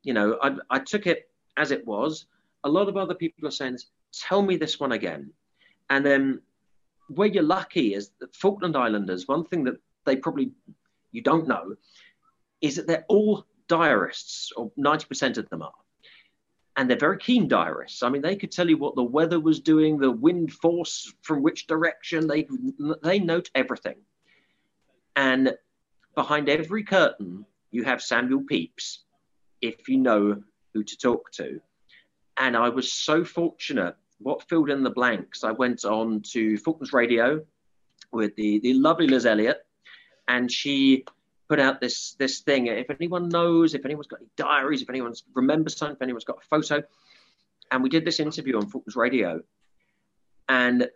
You know, I, I took it as it was. A lot of other people are saying, tell me this one again. And then where you're lucky is the Falkland Islanders, one thing that they probably you don't know is that they're all diarists, or 90% of them are. And they're very keen diarists. I mean, they could tell you what the weather was doing, the wind force from which direction. They they note everything. And behind every curtain, you have Samuel Pepys, if you know who to talk to. And I was so fortunate what filled in the blanks, I went on to Falklands Radio with the, the lovely Liz Elliott, and she put out this this thing. If anyone knows, if anyone's got any diaries, if anyone remembers something, if anyone's got a photo, and we did this interview on Falklands Radio, and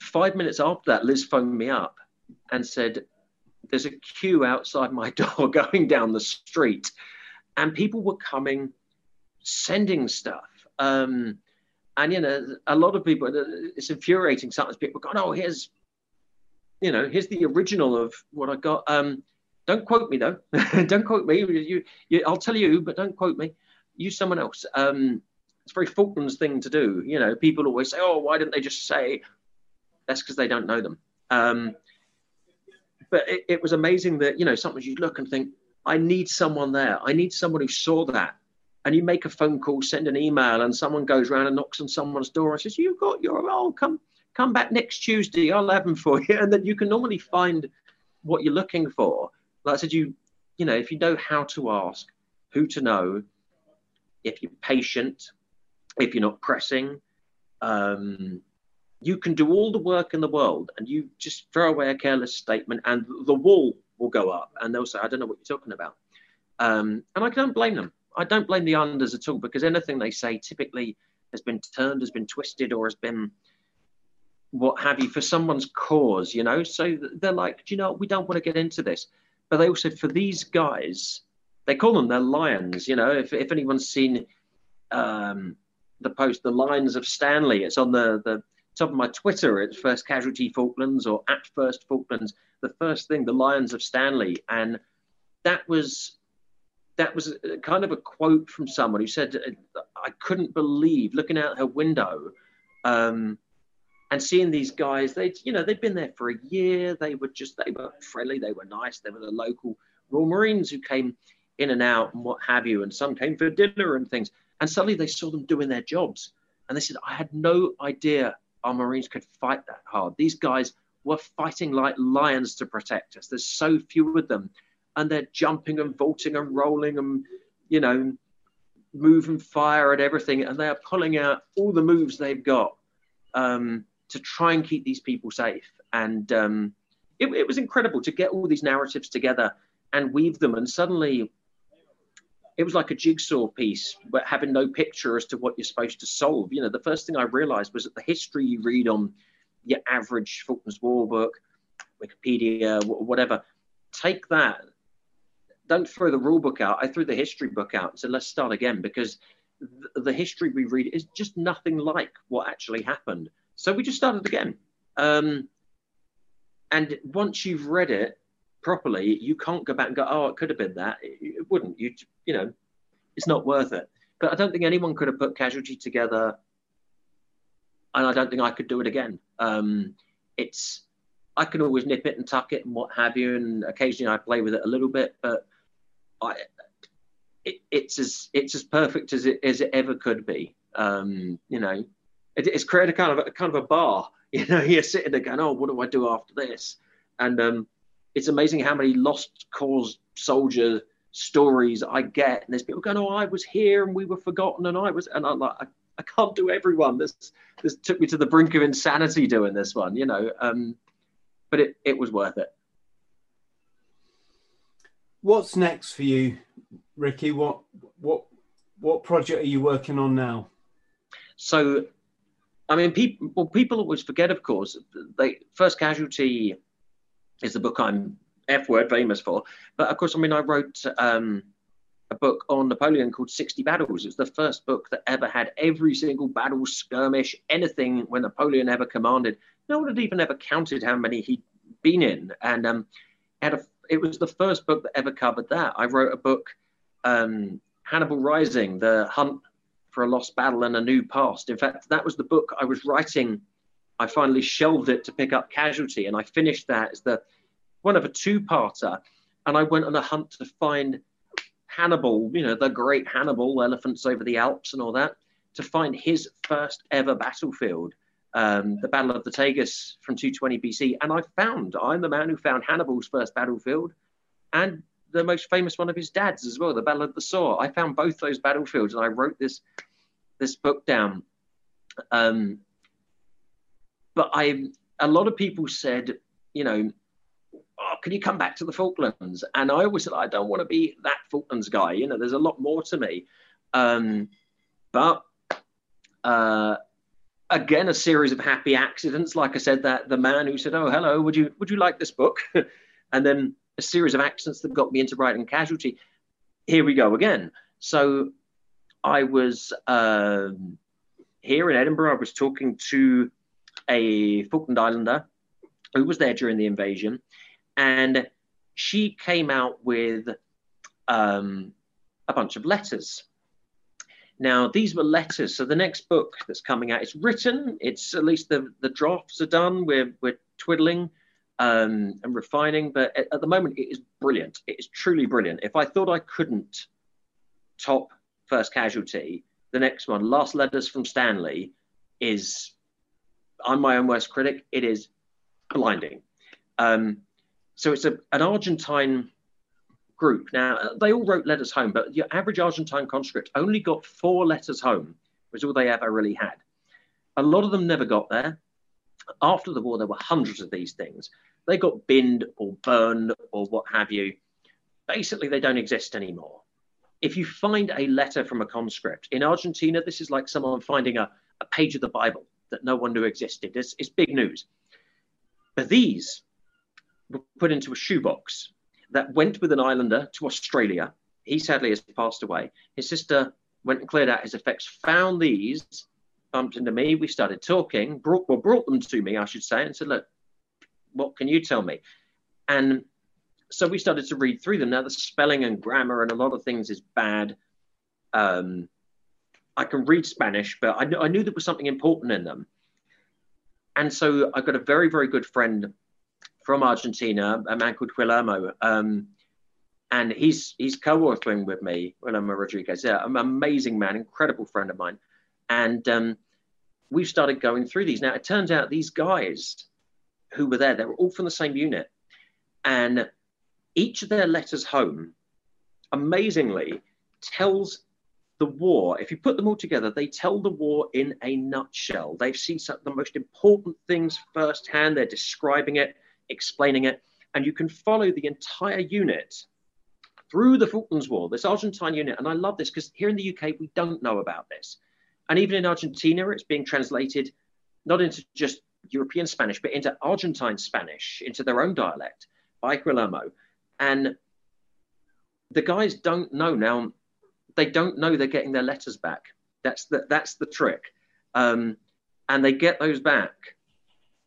five minutes after that, Liz phoned me up and said, "There's a queue outside my door going down the street, and people were coming, sending stuff." Um, and you know, a lot of people, it's infuriating. Sometimes people go, "Oh, here's, you know, here's the original of what I got." Um, don't quote me though. don't quote me. You, you, I'll tell you, but don't quote me. Use someone else. Um, it's very Falklands thing to do. You know, people always say, "Oh, why didn't they just say?" That's because they don't know them. Um, but it, it was amazing that you know sometimes you look and think, "I need someone there. I need someone who saw that and you make a phone call, send an email, and someone goes around and knocks on someone's door and says, "You've got your oh, come come back next Tuesday. I'll have them for you." And then you can normally find what you're looking for. Like I said, you you know, if you know how to ask, who to know, if you're patient, if you're not pressing, um, you can do all the work in the world, and you just throw away a careless statement, and the wall will go up, and they'll say, "I don't know what you're talking about," um, and I don't blame them I don't blame the unders at all because anything they say typically has been turned, has been twisted, or has been what have you for someone's cause, you know. So they're like, do you know, we don't want to get into this. But they also, for these guys, they call them their lions. You know, if, if anyone's seen um, the post, the Lions of Stanley, it's on the the top of my Twitter. It's First Casualty Falklands or at First Falklands. The first thing, the Lions of Stanley, and that was that was kind of a quote from someone who said, I couldn't believe looking out her window um, and seeing these guys. They, you know, they'd been there for a year. They were just, they were friendly. They were nice. They were the local Royal Marines who came in and out and what have you. And some came for dinner and things. And suddenly they saw them doing their jobs. And they said, I had no idea our Marines could fight that hard. These guys were fighting like lions to protect us. There's so few of them and they're jumping and vaulting and rolling and you know moving fire and everything and they are pulling out all the moves they've got um, to try and keep these people safe and um, it, it, was incredible to get all these narratives together and weave them. And suddenly it was like a jigsaw piece, but having no picture as to what you're supposed to solve. You know, the first thing I realized was that the history you read on your average Falklands War book, Wikipedia, whatever, take that. Don't throw the rule book out. I threw the history book out and said, let's start again because the history we read is just nothing like what actually happened. So we just started again. Um, and once you've read it properly, you can't go back and go, oh, it could have been that. It, it wouldn't. You, you know, it's not worth it. But I don't think anyone could have put Casualty together, and I don't think I could do it again. Um, it's I can always nip it and tuck it and what have you, and occasionally I play with it a little bit, but I it, it's as it's as perfect as it as it ever could be. Um, you know, it, it's created kind of a, kind of a bar. You know, you're sitting there going, "Oh, what do I do after this?" And um, it's amazing how many lost cause soldier stories I get. And there's people going, "Oh, I was here and we were forgotten," and I was, and I'm like, I, I can't do everyone. This this took me to the brink of insanity doing this one, you know. Um, but it it was worth it. What's next for you, Ricky? What what what project are you working on now? So, I mean, people well, people always forget, of course. They first casualty is the book I'm F word famous for. But of course, I mean, I wrote um, a book on Napoleon called 60 Battles. It's the first book that ever had every single battle, skirmish, anything when Napoleon ever commanded. No one had even ever counted how many he'd been in. And um, had a, it was the first book that ever covered that. I wrote a book, um, Hannibal Rising, The Hunt for a Lost Battle and a New Past. In fact, that was the book I was writing. I finally shelved it to pick up Casualty, and I finished that as the one of a two-parter, and I went on a hunt to find Hannibal, you know, the great Hannibal, elephants over the Alps and all that, to find his first ever battlefield, um, the Battle of the Tagus from 220 BC. And I found, I'm the man who found Hannibal's first battlefield and the most famous one of his dad's as well, the Battle of the Somme. I found both those battlefields and I wrote this this book down. Um, but I, a lot of people said, you know, oh, can you come back to the Falklands? And I always said, I don't want to be that Falklands guy. You know, there's a lot more to me. Um, but uh, again, a series of happy accidents. Like I said, that the man who said, "Oh, hello, would you would you like this book?" and then a series of accidents that got me into writing Casualty. Here we go again. So I was um, here in Edinburgh. I was talking to a Falkland Islander who was there during the invasion, and she came out with um, a bunch of letters. Now, these were letters. So the next book that's coming out, it's written. It's at least the, the drafts are done. We're, we're twiddling um, and refining. But at, at, the moment, it is brilliant. It is truly brilliant. If I thought I couldn't top First Casualty, the next one, Last Letters from Stanley, is, I'm my own worst critic. It is blinding. Um, so it's a, an Argentine group. Now, they all wrote letters home, but your average Argentine conscript only got four letters home, which was all they ever really had. A lot of them never got there. After the war, there were hundreds of these things. They got binned or burned or what have you. Basically, they don't exist anymore. If you find a letter from a conscript in Argentina, this is like someone finding a, a page of the Bible that no one knew existed. It's, it's big news. But these were put into a shoebox that went with an islander to Australia. He sadly has passed away. His sister went and cleared out his effects, found these, bumped into me. We started talking, brought, well, brought them to me, I should say, and said, Look, what can you tell me? And so we started to read through them. Now, the spelling and grammar and a lot of things is bad. Um, I can read Spanish, but I, kn- I knew there was something important in them. And so I got a very, very good friend from Argentina, a man called Guillermo. Um, and he's he's co-authoring with me, Guillermo Rodriguez. Yeah, an amazing man, incredible friend of mine. And um, we've started going through these. Now it turns out these guys who were there, they were all from the same unit. And each of their letters home, amazingly, tells the war, if you put them all together, they tell the war in a nutshell. They've seen some, the most important things firsthand. They're describing it explaining it, and you can follow the entire unit through the Falklands War, this Argentine unit, and I love this because here in the UK, we don't know about this. And even in Argentina, it's being translated not into just European Spanish, but into Argentine Spanish, into their own dialect by Guillermo. And the guys don't know now, they don't know they're getting their letters back. That's the, that's the trick. Um, and they get those back.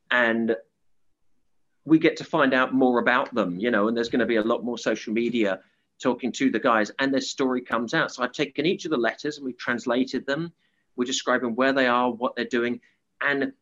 And we get to find out more about them, you know, and there's going to be a lot more social media talking to the guys, and their story comes out. So I've taken each of the letters and we've translated them. We're describing where they are, what they're doing, and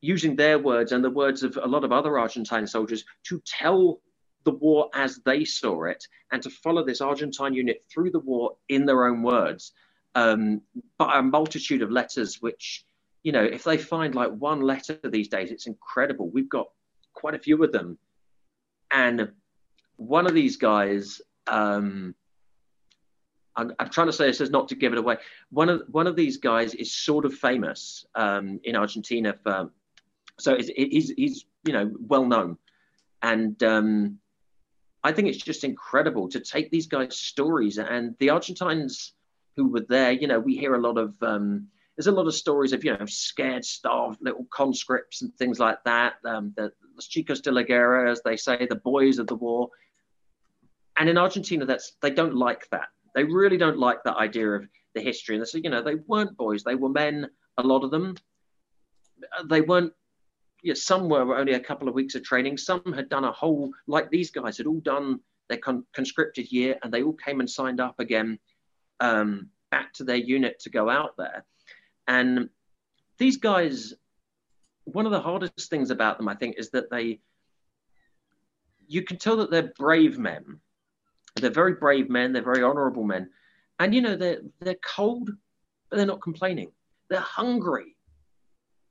using their words and the words of a lot of other Argentine soldiers to tell the war as they saw it and to follow this Argentine unit through the war in their own words. Um, but a multitude of letters, which, you know, if they find like one letter these days, it's incredible. We've got quite a few of them. And one of these guys, um, I'm, I'm, trying to say this as not to give it away. One of one of these guys is sort of famous um, in Argentina for, so he's he's you know well known, and um, I think it's just incredible to take these guys' stories and the Argentines who were there. You know, we hear a lot of um, there's a lot of stories of you know scared, starved little conscripts and things like that. Um, the los chicos de la guerra, as they say, the boys of the war. And in Argentina, that's they don't like that. They really don't like that idea of the history. And they say, you know, they weren't boys; they were men. A lot of them. They weren't. You know, some were only a couple of weeks of training. Some had done a whole, like these guys had all done their con- conscripted year, and they all came and signed up again um, back to their unit to go out there. And these guys, one of the hardest things about them, I think, is that they, you can tell that they're brave men. They're very brave men. They're very honorable men. And, you know, they're, they're cold, but they're not complaining. They're hungry,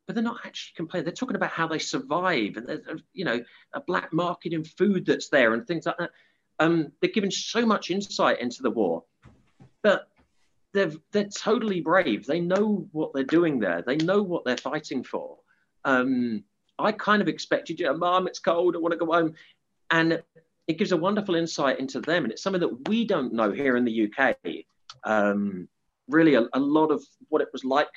but they're not actually complaining. They're talking about how they survive and there's, you know, a black market in food that's there and things like that. Um, they're giving so much insight into the war. But they're they're totally brave. They know what they're doing there. They know what they're fighting for. Um, I kind of expected, you know, Mom, it's cold. I want to go home, and it gives a wonderful insight into them, and it's something that we don't know here in the UK. Um, really, a, a lot of what it was like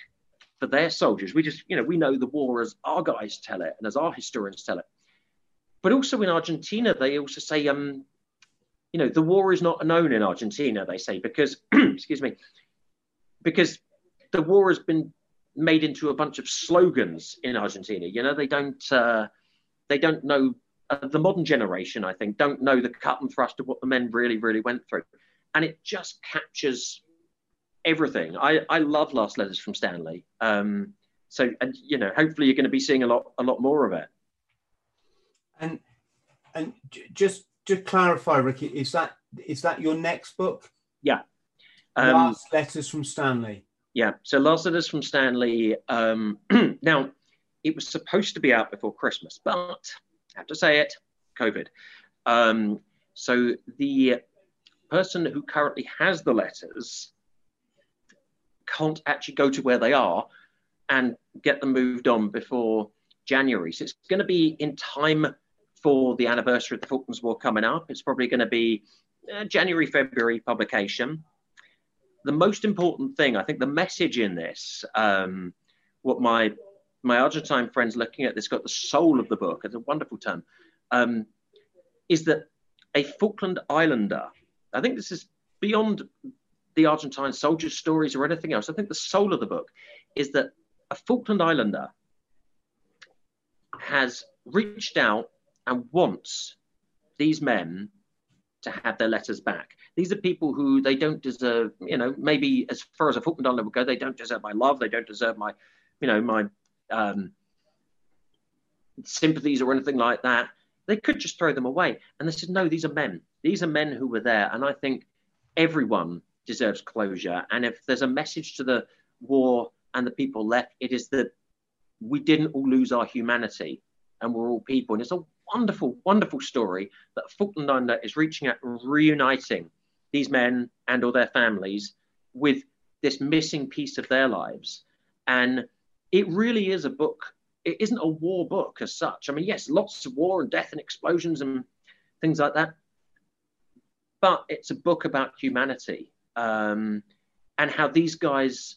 for their soldiers. We just, you know, we know the war as our guys tell it and as our historians tell it. But also in Argentina, they also say, um, you know, the war is not known in Argentina, they say, because, excuse me, because the war has been made into a bunch of slogans in Argentina. You know, they don't uh, they don't know uh, the modern generation. I think don't know the cut and thrust of what the men really really went through, and it just captures everything. I I love Last Letters from Stanley. Um, so and you know, hopefully you're going to be seeing a lot a lot more of it. And and just to clarify, Ricky, is that is that your next book? Yeah. Um, last letters from Stanley. Yeah. So last letters from Stanley. Um, now, it was supposed to be out before Christmas, but have to say it, COVID. Um, so the person who currently has the letters can't actually go to where they are and get them moved on before January. So it's going to be in time for the anniversary of the Falklands War coming up. It's probably going to be uh, January, February publication the most important thing, I think, the message in this, um, what my my Argentine friends looking at this got the soul of the book. It's a wonderful term. Um, is that a Falkland Islander? I think this is beyond the Argentine soldier stories or anything else. I think the soul of the book is that a Falkland Islander has reached out and wants these men to have their letters back. These are people who they don't deserve, you know, maybe as far as a Falkland Islander would go, they don't deserve my love, they don't deserve my, you know, my um, sympathies or anything like that. They could just throw them away. And they said, no, these are men. These are men who were there. And I think everyone deserves closure. And if there's a message to the war and the people left, it is that we didn't all lose our humanity and we're all people. And it's a wonderful, wonderful story that Falkland Islander is reaching out, reuniting these men and or their families with this missing piece of their lives. And it really is a book. It isn't a war book as such. I mean, yes, lots of war and death and explosions and things like that. but it's a book about humanity um, and how these guys,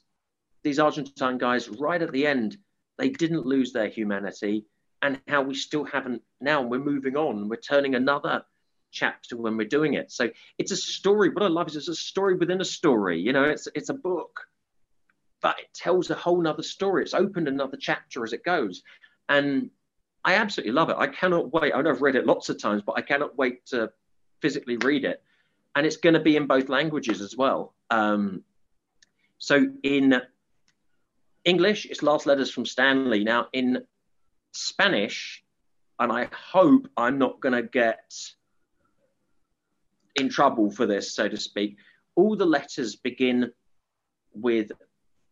these Argentine guys, right at the end, they didn't lose their humanity, and how we still haven't now. We're moving on. We're turning another chapter when we're doing it. So it's a story. What I love is it's a story within a story. You know, it's it's a book, but it tells a whole nother story. It's opened another chapter as it goes, and I absolutely love it. I cannot wait. I know I've read it lots of times, but I cannot wait to physically read it. And it's going to be in both languages as well. Um, so in English, it's Last Letters from Stanley. Now in Spanish, and I hope I'm not going to get in trouble for this, so to speak. All the letters begin with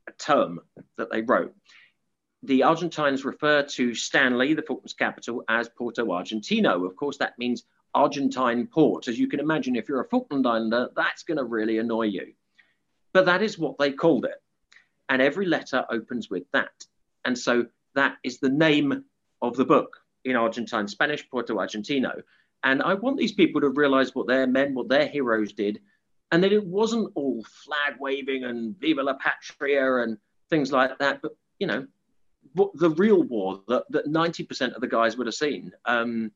a term that they wrote. The Argentines refer to Stanley, the Falklands capital, as Puerto Argentino. Of course, that means Argentine port. As you can imagine, if you're a Falkland Islander, that's going to really annoy you. But that is what they called it. And every letter opens with that. And so that is the name of the book in Argentine Spanish, Puerto Argentino. And I want these people to realize what their men, what their heroes did, and that it wasn't all flag waving and Viva la Patria and things like that, but you know, the real war that, that 90% of the guys would have seen. Um,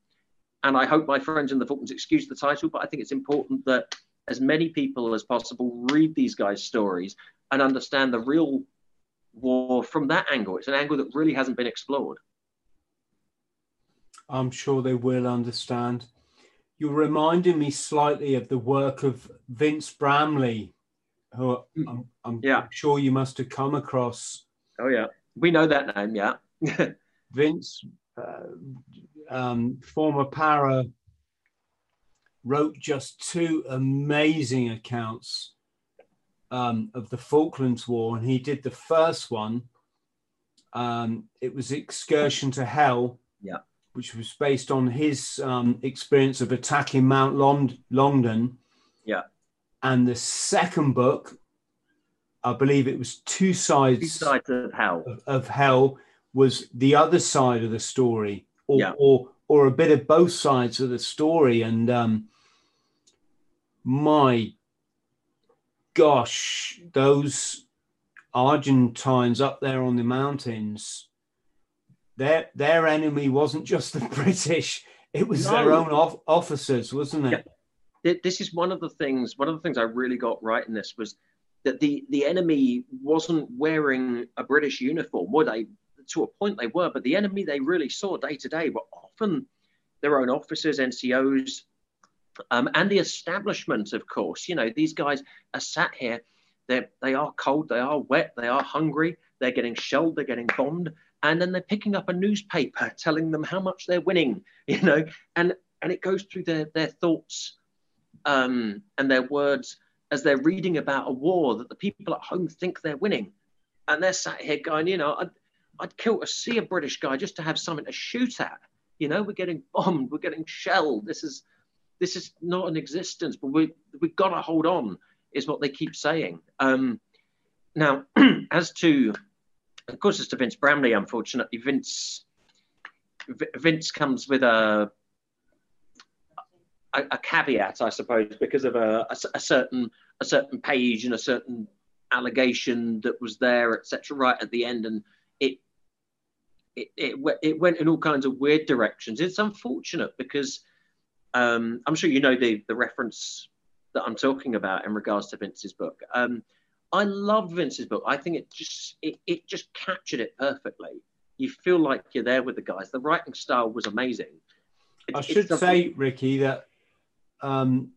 and I hope my friends in the Falklands excuse the title, but I think it's important that as many people as possible read these guys' stories and understand the real war from that angle. It's an angle that really hasn't been explored. I'm sure they will understand. You're reminding me slightly of the work of Vince Bramley, who hmm. I'm, I'm yeah. sure you must have come across. Oh, yeah. We know that name, yeah. Vince, uh, um, former para, wrote just two amazing accounts um, of the Falklands War, and he did the first one. Um, it was Excursion to Hell. Yeah which was based on his um, experience of attacking Mount Long- Longdon. Yeah. And the second book, I believe it was Two Sides, Two sides of Hell. Of, of, Hell was the other side of the story, or, yeah. or, or a bit of both sides of the story. And um, my gosh, those Argentines up there on the mountains their their enemy wasn't just the British; it was no. their own of, officers, wasn't it? Yeah. This is one of the things. One of the things I really got right in this was that the the enemy wasn't wearing a British uniform. Were they? To a point, they were, but the enemy they really saw day to day were often their own officers, NCOs, um, and the establishment. Of course, you know these guys are sat here. They're, they are cold. They are wet. They are hungry. They're getting shelled. They're getting bombed and then they're picking up a newspaper telling them how much they're winning, you know, and and it goes through their their thoughts um, and their words as they're reading about a war that the people at home think they're winning, and they're sat here going, you know, I'd I'd kill to see a British guy just to have something to shoot at, you know, we're getting bombed, we're getting shelled, this is this is not an existence, but we we've got to hold on, is what they keep saying. Um, now, as to of course, it's to Vince Bramley. Unfortunately, Vince Vince comes with a a, a caveat, I suppose, because of a, a, a, certain a certain page and a certain allegation that was there, etc. Right at the end, and it, it it it went in all kinds of weird directions. It's unfortunate because um, I'm sure you know the the reference that I'm talking about in regards to Vince's book. Um, I love Vince's book. I think it just it, it just captured it perfectly. You feel like you're there with the guys. The writing style was amazing. It, I should say, Ricky, that um,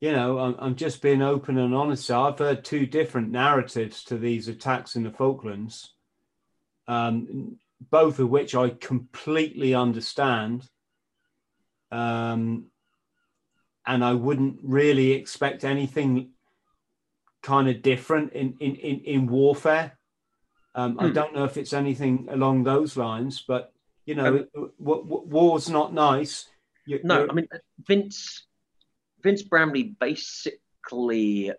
you know, I'm, I'm, just being open and honest. I've heard two different narratives to these attacks in the Falklands, um, both of which I completely understand. Um, and I wouldn't really expect anything kind of different in in in, in warfare. Um, I hmm. don't know if it's anything along those lines, but you know, um, w- w- war's not nice. You, no, I mean Vince Vince Bramley basically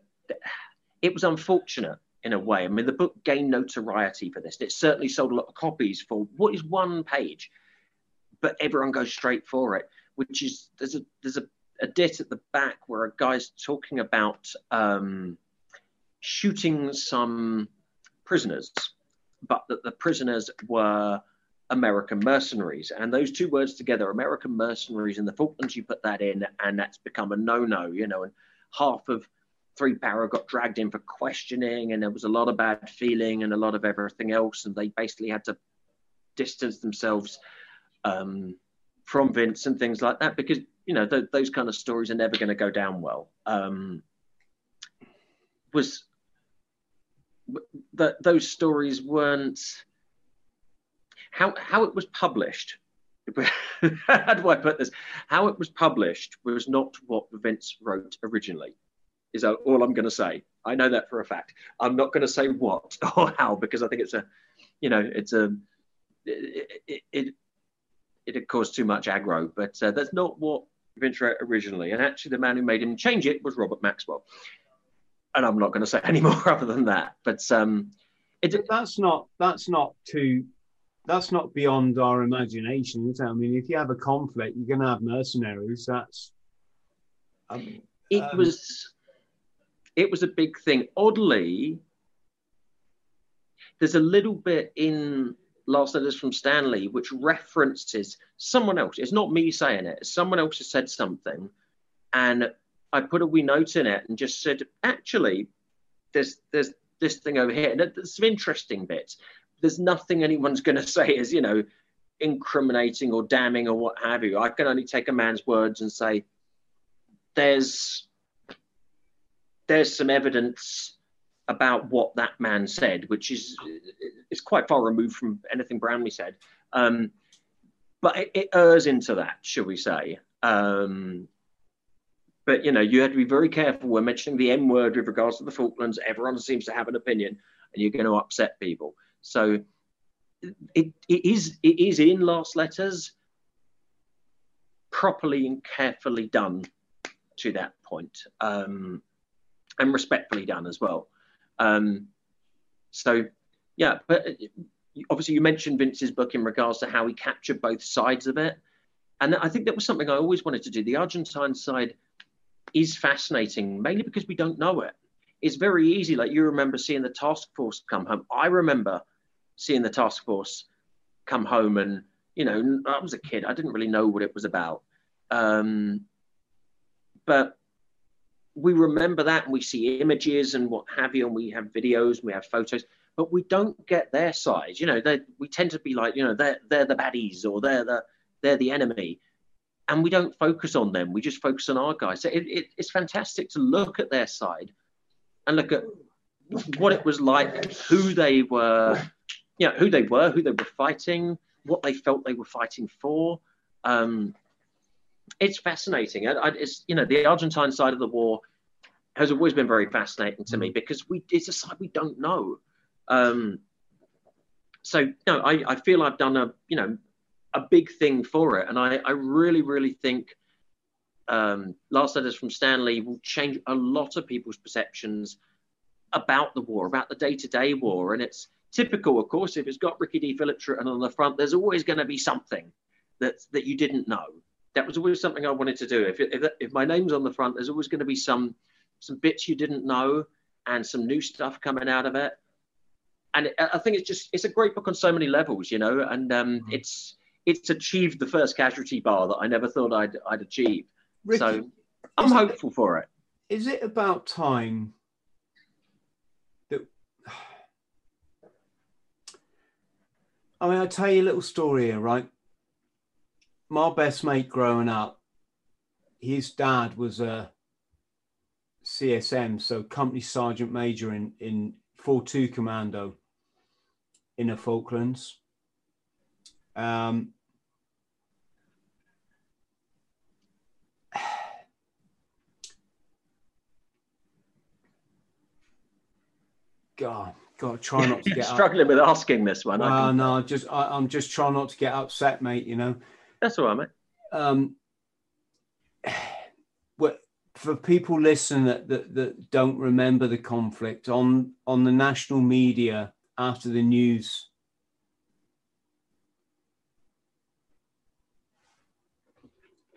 it was unfortunate in a way. I mean, the book gained notoriety for this. It certainly sold a lot of copies for what is one page, but everyone goes straight for it, which is there's a there's a a dit at the back where a guy's talking about um, shooting some prisoners, but that the prisoners were American mercenaries. And those two words together, American mercenaries in the Falklands, you put that in, and that's become a no no, you know. And half of Three Para got dragged in for questioning, and there was a lot of bad feeling and a lot of everything else. And they basically had to distance themselves um, from Vince and things like that because, you know, th- those kind of stories are never going to go down well. Um, was that those stories weren't how how it was published. how do I put this? How it was published was not what Vince wrote originally. Is all I'm going to say. I know that for a fact. I'm not going to say what or how because I think it's a, you know, it's a, it it, it, it had caused too much aggro. But uh, that's not what Vince wrote originally. And actually, the man who made him change it was Robert Maxwell. And I'm not going to say any more other than that. But um, it, that's not that's not too that's not beyond our imagination, is it? I mean, if you have a conflict, you're going to have mercenaries. That's um, it um, was it was a big thing. Oddly, there's a little bit in Last Letters from Stanley which references someone else. It's not me saying it. Someone else has said something, and I put a wee note in it and just said, actually, there's there's this thing over here, and there's some interesting bits there's nothing anyone's going to say is, you know, incriminating or damning or what have you. I can only take a man's words and say, there's there's some evidence about what that man said, which is is quite far removed from anything Bramley said. Um, but it, it errs into that, shall we say? Um, but you know, you have to be very careful when mentioning the M word with regards to the Falklands. Everyone seems to have an opinion, and you're going to upset people. So it, it is it is in last letters properly and carefully done to that point um, and respectfully done as well um, so yeah but uh, obviously you mentioned vince's book in regards to how he captured both sides of it and i think that was something i always wanted to do the argentine side is fascinating mainly because we don't know it. It's very easy like you remember seeing the task force come home. I remember seeing the task force come home and you know i was a kid. I didn't really know what it was about. Um, but we remember that and we see images and what have you and we have videos and we have photos but we don't get their side you know they, we tend to be like you know they're, they're the baddies or they're the they're the enemy and we don't focus on them we just focus on our guys so it, it, it's fantastic to look at their side and look at what it was like who they were you know, who they were, who they were fighting, what they felt they were fighting for. Um, it's fascinating. I, I, it's you know the Argentine side of the war has always been very fascinating to me mm. because we it's a side we don't know. Um, so know, I, I feel I've done a you know a big thing for it, and I, I really really think um, Last Letters from Stanley will change a lot of people's perceptions about the war, about the day to day war, and it's Typical, of course, if it's got Ricky D. Phillips written on the front, there's always going to be something that that you didn't know. That was always something I wanted to do. If if, if my name's on the front, there's always going to be some some bits you didn't know and some new stuff coming out of it. And I think it's just it's a great book on so many levels, you know. And um, mm-hmm. it's it's achieved the first casualty bar that I never thought I'd I'd achieve. Ricky, so I'm hopeful it, for it. Is it about time I mean, I'll tell you a little story here, right? My best mate growing up, his dad was a CSM, so Company Sergeant Major in, in 4-2 Commando in the Falklands. Um, God, God, try not to get struggling up. with asking this one. Uh, no, just I, am just trying not to get upset, mate. You know. That's all right, mate. Um, what for people listening that, that that don't remember the conflict on on the national media after the news.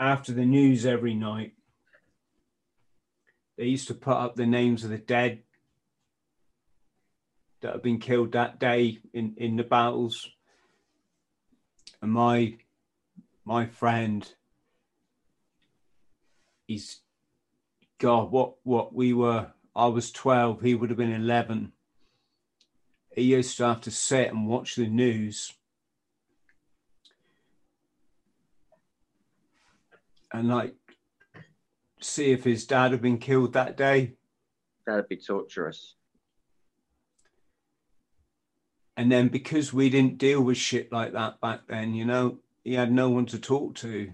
After the news every night, they used to put up the names of the dead that have been killed that day in, in the battles. And my my friend, he's God, what what we were I was 12, he would have been 11. He used to have to sit and watch the news. And like see if his dad had been killed that day. That'd be torturous. And then because we didn't deal with shit like that back then, you know, he had no one to talk to.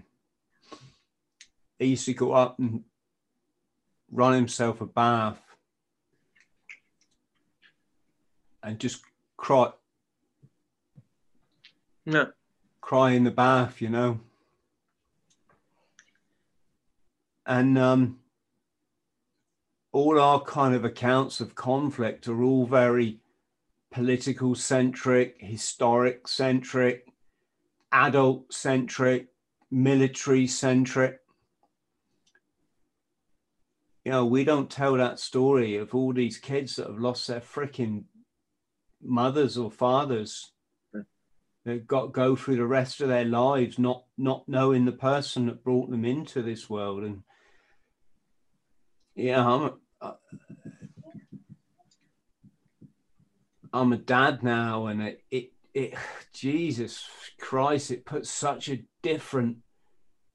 He used to go up and run himself a bath and just cry. No. Cry in the bath, you know. And um, all our kind of accounts of conflict are all very political centric, historic centric, adult centric, military centric. You know, we don't tell that story of all these kids that have lost their freaking mothers or fathers. That got go through the rest of their lives not not knowing the person that brought them into this world. And yeah i'm uh, I'm a dad now, and it, it, it, Jesus Christ, it puts such a different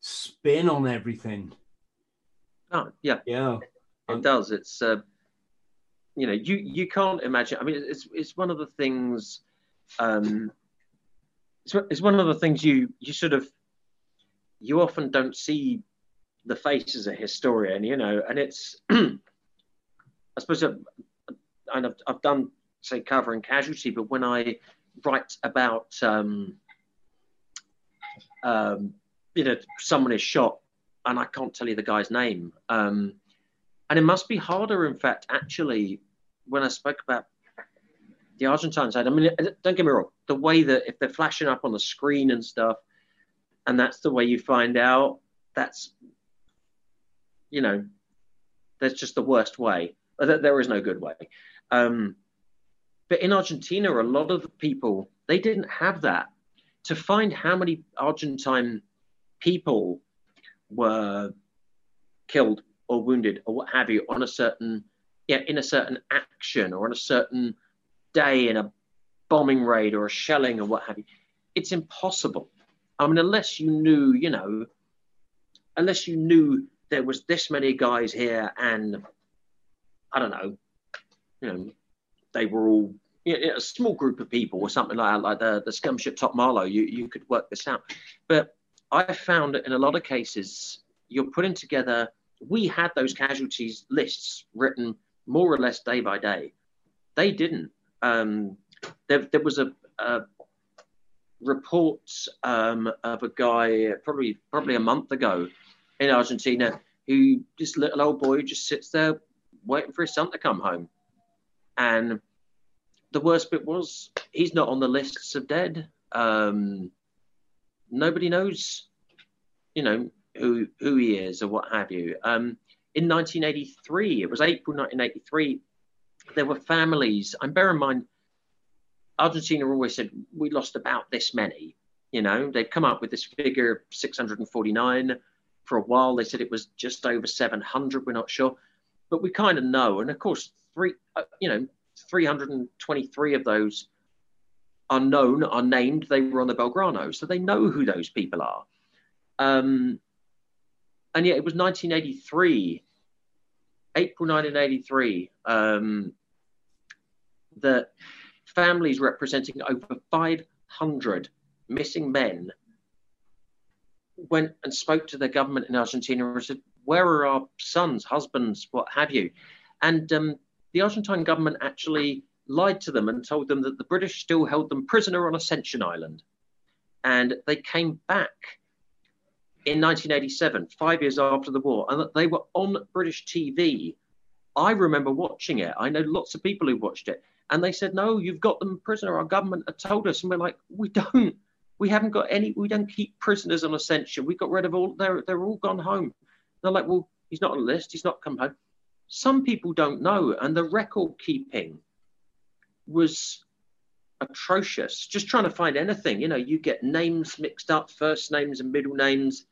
spin on everything. Oh, yeah, yeah, it does. It's, uh, you know, you you can't imagine. I mean, it's it's one of the things. Um, it's, it's one of the things you you sort of you often don't see the face as a historian, you know, and it's I suppose I've, I've, I've done say covering casualty, but when I write about um, um, you know someone is shot and I can't tell you the guy's name, um, and it must be harder, in fact, actually, when I spoke about the Argentine side. I mean, don't get me wrong, the way that if they're flashing up on the screen and stuff, and that's the way you find out, that's you know, that's just the worst way. There is no good way. Um, but in Argentina, a lot of the people, they didn't have that. To find how many Argentine people were killed or wounded or what have you on a certain, yeah, in a certain action or on a certain day in a bombing raid or a shelling or what have you, it's impossible. I mean, unless you knew, you know, unless you knew there was this many guys here and I don't know, you know, they were all you know, a small group of people or something like that, like the, the scum ship Top Marlow, you, you could work this out. But I found that in a lot of cases, you're putting together, we had those casualties lists written more or less day by day. They didn't. Um, there, there was a, a report um, of a guy probably probably a month ago in Argentina who this little old boy just sits there waiting for his son to come home, and the worst bit was he's not on the lists of dead. Um, nobody knows, you know, who who he is or what have you. Um, in 1983, it was April 1983. There were families, and bear in mind, Argentina always said we lost about this many. You know, they'd come up with this figure 649. For a while, they said it was just over 700. We're not sure, but we kind of know. And of course, three, uh, you know, 323 of those are known, are named. They were on the Belgrano, so they know who those people are. Um, and yet it was 1983, April 1983, um, that families representing over 500 missing men went and spoke to the government in Argentina and said, Where are our sons, husbands, what have you? And um, the Argentine government actually lied to them and told them that the British still held them prisoner on Ascension Island. And they came back in 1987, five years after the war, and they were on British TV. I remember watching it. I know lots of people who watched it. And they said, No, you've got them prisoner. Our government had told us. And we're like, We don't. We haven't got any. We don't keep prisoners on Ascension. We got rid of all. They're, they're all gone home. They're like, Well, he's not on the list. He's not come home. Some people don't know, and the record keeping was atrocious. Just trying to find anything, you know, you get names mixed up, first names and middle names,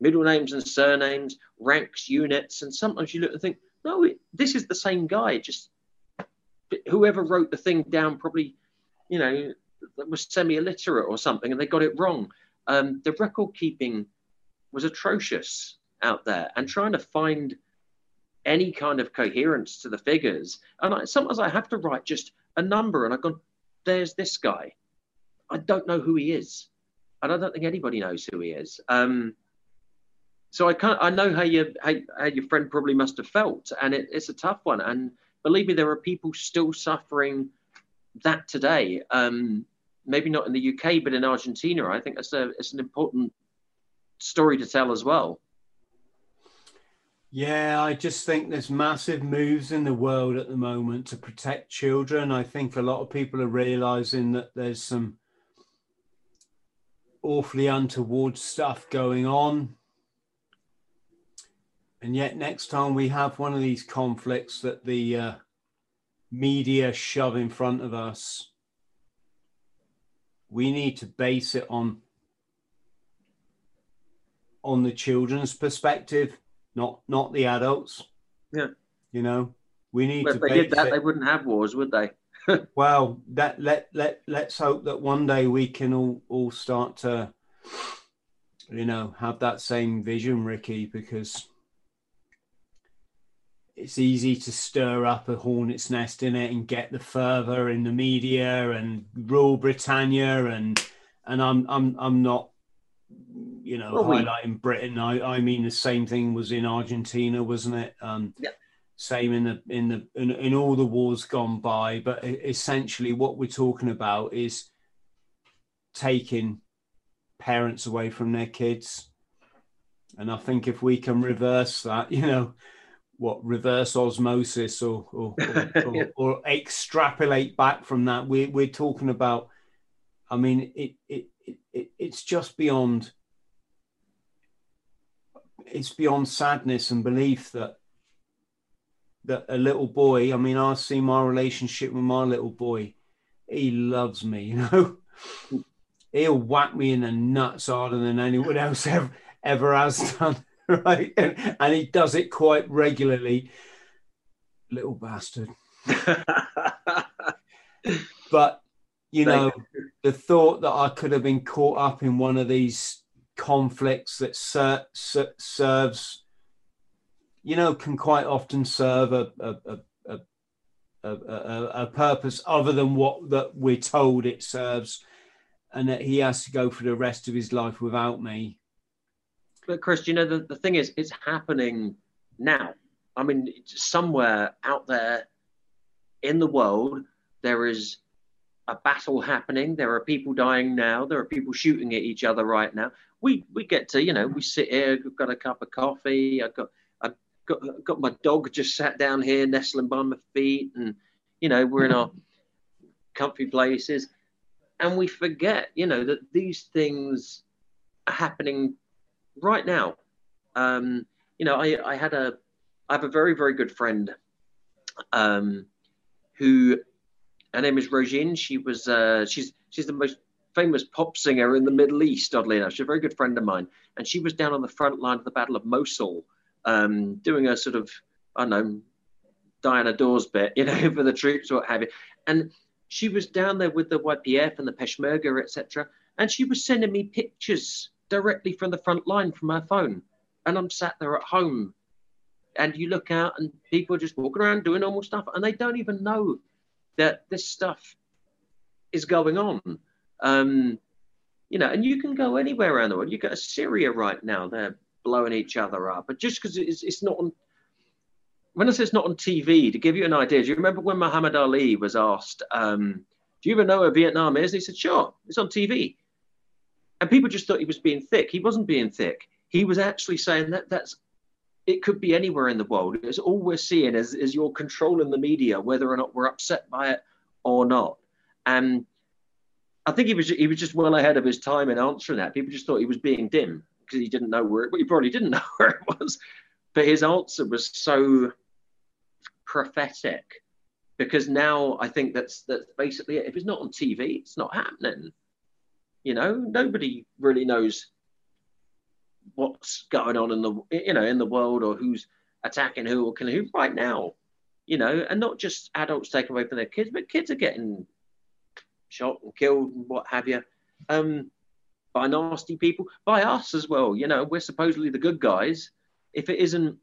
middle names and surnames, ranks, units, and sometimes you look and think, no, it, this is the same guy. Just whoever wrote the thing down probably, you know, was semi-illiterate or something, and they got it wrong. Um, the record keeping was atrocious out there, and trying to find any kind of coherence to the figures. And I, sometimes I have to write just a number, and I've gone, "There's this guy. I don't know who he is, and I don't think anybody knows who he is." Um, so I can't. I know how you how, how your friend probably must have felt, and it, it's a tough one. And believe me, there are people still suffering that today. Um, maybe not in the UK, but in Argentina. I think that's a it's an important story to tell as well. Yeah, I just think there's massive moves in the world at the moment to protect children. I think a lot of people are realizing that there's some awfully untoward stuff going on. And yet, next time we have one of these conflicts that the uh, media shove in front of us, we need to base it on on the children's perspective not not the adults. Yeah. You know, we need but to. If they did that, it. they wouldn't have wars, would they? well, that let let let's hope that one day we can all all start to, you know, have that same vision, Ricky, because it's easy to stir up a hornet's nest in it and get the fervor in the media and rule Britannia and and I'm I'm I'm not you know, well, highlighting we... Britain. I, I mean, the same thing was in Argentina, wasn't it? Um, yeah. Same in the in the in, in all the wars gone by, but essentially, what we're talking about is taking parents away from their kids. And I think if we can reverse that, you know, what reverse osmosis or or, or, or, or extrapolate back from that, we're, we're talking about. I mean, it, it, it, it's just beyond it's beyond sadness and belief that that a little boy i mean i see my relationship with my little boy. He loves me you know? He'll whack me in the nuts harder than anyone else ever ever has done right? And, and he does it quite regularly. Little bastard. But you know the thought that i could have been caught up in one of these conflicts that ser- ser- serves, you know, can quite often serve a, a, a, a, a purpose other than what that we're told it serves, and that he has to go for the rest of his life without me. But Chris, you know, the, the thing is, it's happening now. I mean, somewhere out there in the world, there is a battle happening. There are people dying now. There are people shooting at each other right now we we get to you know we sit here. We've got a cup of coffee. I've got I've got got my dog just sat down here, nestling by my feet, and you know we're in our comfy places, and we forget you know that these things are happening right now. Um, you know, I I had a I have a very very good friend, um, who her name is Rogin. She was uh, she's she's the most famous pop singer in the Middle East, oddly enough. She's a very good friend of mine. And she was down on the front line of the Battle of Mosul, um, doing a sort of, I don't know, Diana Dors bit, you know, for the troops or what have you. And she was down there with the YPF and the Peshmerga, etc. And she was sending me pictures directly from the front line from her phone. And I'm sat there at home. And you look out and people are just walking around doing normal stuff and they don't even know that this stuff is going on. Um, you know, and you can go anywhere around the world. You go to Syria right now; they're blowing each other up. But just because it's, it's not on, when I say it's not on TV, to give you an idea, do you remember when Muhammad Ali was asked, um, "Do you even know where Vietnam is?" And he said, "Sure, it's on TV." And people just thought he was being thick. He wasn't being thick. He was actually saying that that's it could be anywhere in the world. It's all we're seeing is, is you're controlling the media, whether or not we're upset by it or not. And I think he was he was just well ahead of his time in answering that. People just thought he was being dim because he didn't know where. Well, he probably didn't know where it was, but his answer was so prophetic because now I think that's that's basically it. If it's not on TV, it's not happening. You know, nobody really knows what's going on in the you know in the world or who's attacking who or killing who right now. You know, and not just adults taking away from their kids, but kids are getting shot and killed and what have you. Um, by nasty people, by us as well. You know, we're supposedly the good guys. If it isn't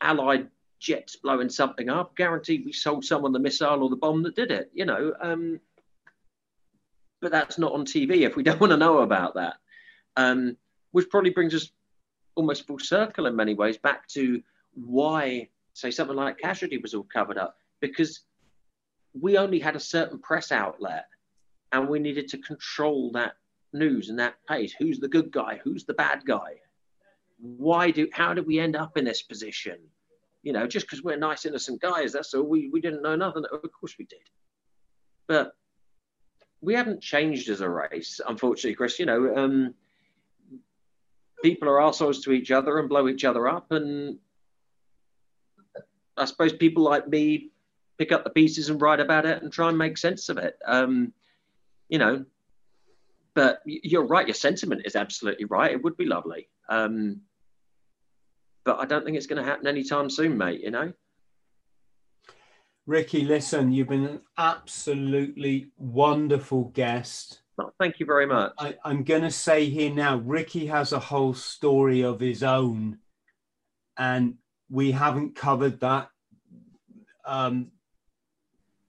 Allied jets blowing something up, guaranteed we sold someone the missile or the bomb that did it. You know, um, but that's not on TV if we don't want to know about that. Um, which probably brings us almost full circle in many ways back to why, say, something like Casualty was all covered up because we only had a certain press outlet and we needed to control that news and that pace. Who's the good guy? Who's the bad guy? Why do? How did we end up in this position? You know, just because we're nice, innocent guys, that's all. We we didn't know nothing. Of course we did, but we haven't changed as a race, unfortunately, Chris. You know, um, people are assholes to each other and blow each other up, and I suppose people like me pick up the pieces and write about it and try and make sense of it. Um, you know, but you're right. Your sentiment is absolutely right. It would be lovely. Um, but I don't think it's going to happen anytime soon, mate. You know. Ricky, listen, you've been an absolutely wonderful guest. Well, thank you very much. I, am going to say here now, Ricky has a whole story of his own, and we haven't covered that. Um,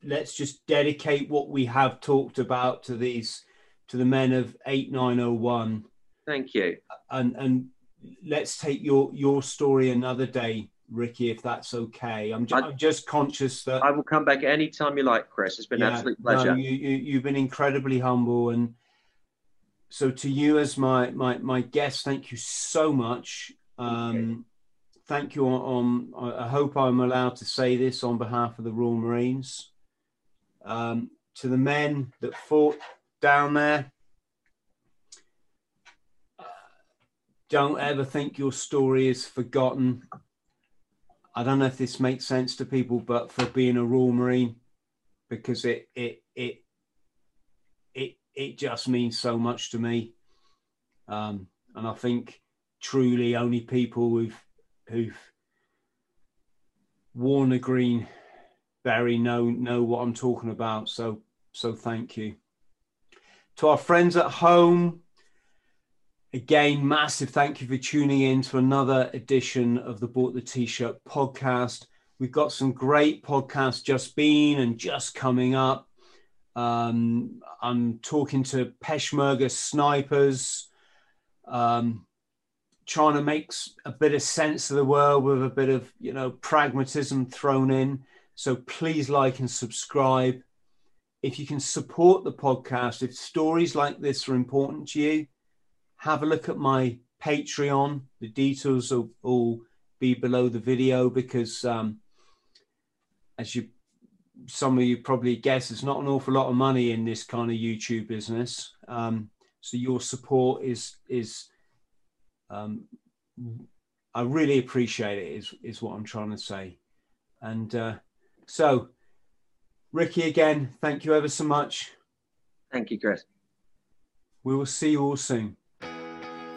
let's just dedicate what we have talked about to these to the men of 8901. Thank you. And and let's take your your story another day, Ricky, if that's okay. I'm, ju- I, am just conscious that I will come back anytime you like, Chris. It's been yeah, an absolute pleasure. No, you, you you've been incredibly humble and so to you as my my my guest, thank you so much. Um, thank you on, on, I hope I'm allowed to say this on behalf of the Royal Marines. Um, to the men that fought down there. Don't ever think your story is forgotten. I don't know if this makes sense to people, but for being a Royal Marine, because it it it it it just means so much to me. Um, and I think truly only people who've who've worn a green beret know know what I'm talking about. So so thank you. To our friends at home, again, massive thank you for tuning in to another edition of the Bought the T-shirt podcast. We've got some great podcasts just been and just coming up. Um, I'm talking to Peshmerga snipers, um, trying to make a bit of sense of the world with a bit of you know pragmatism thrown in. So please like and subscribe if you can support the podcast, if stories like this are important to you, have a look at my Patreon. The details will all be below the video because, um, as you some of you probably guess, there's not an awful lot of money in this kind of YouTube business. Um, so your support is is um, I really appreciate it. Is is what I'm trying to say, and uh, so Ricky, again, thank you ever so much. Thank you, Chris. We will see you all soon.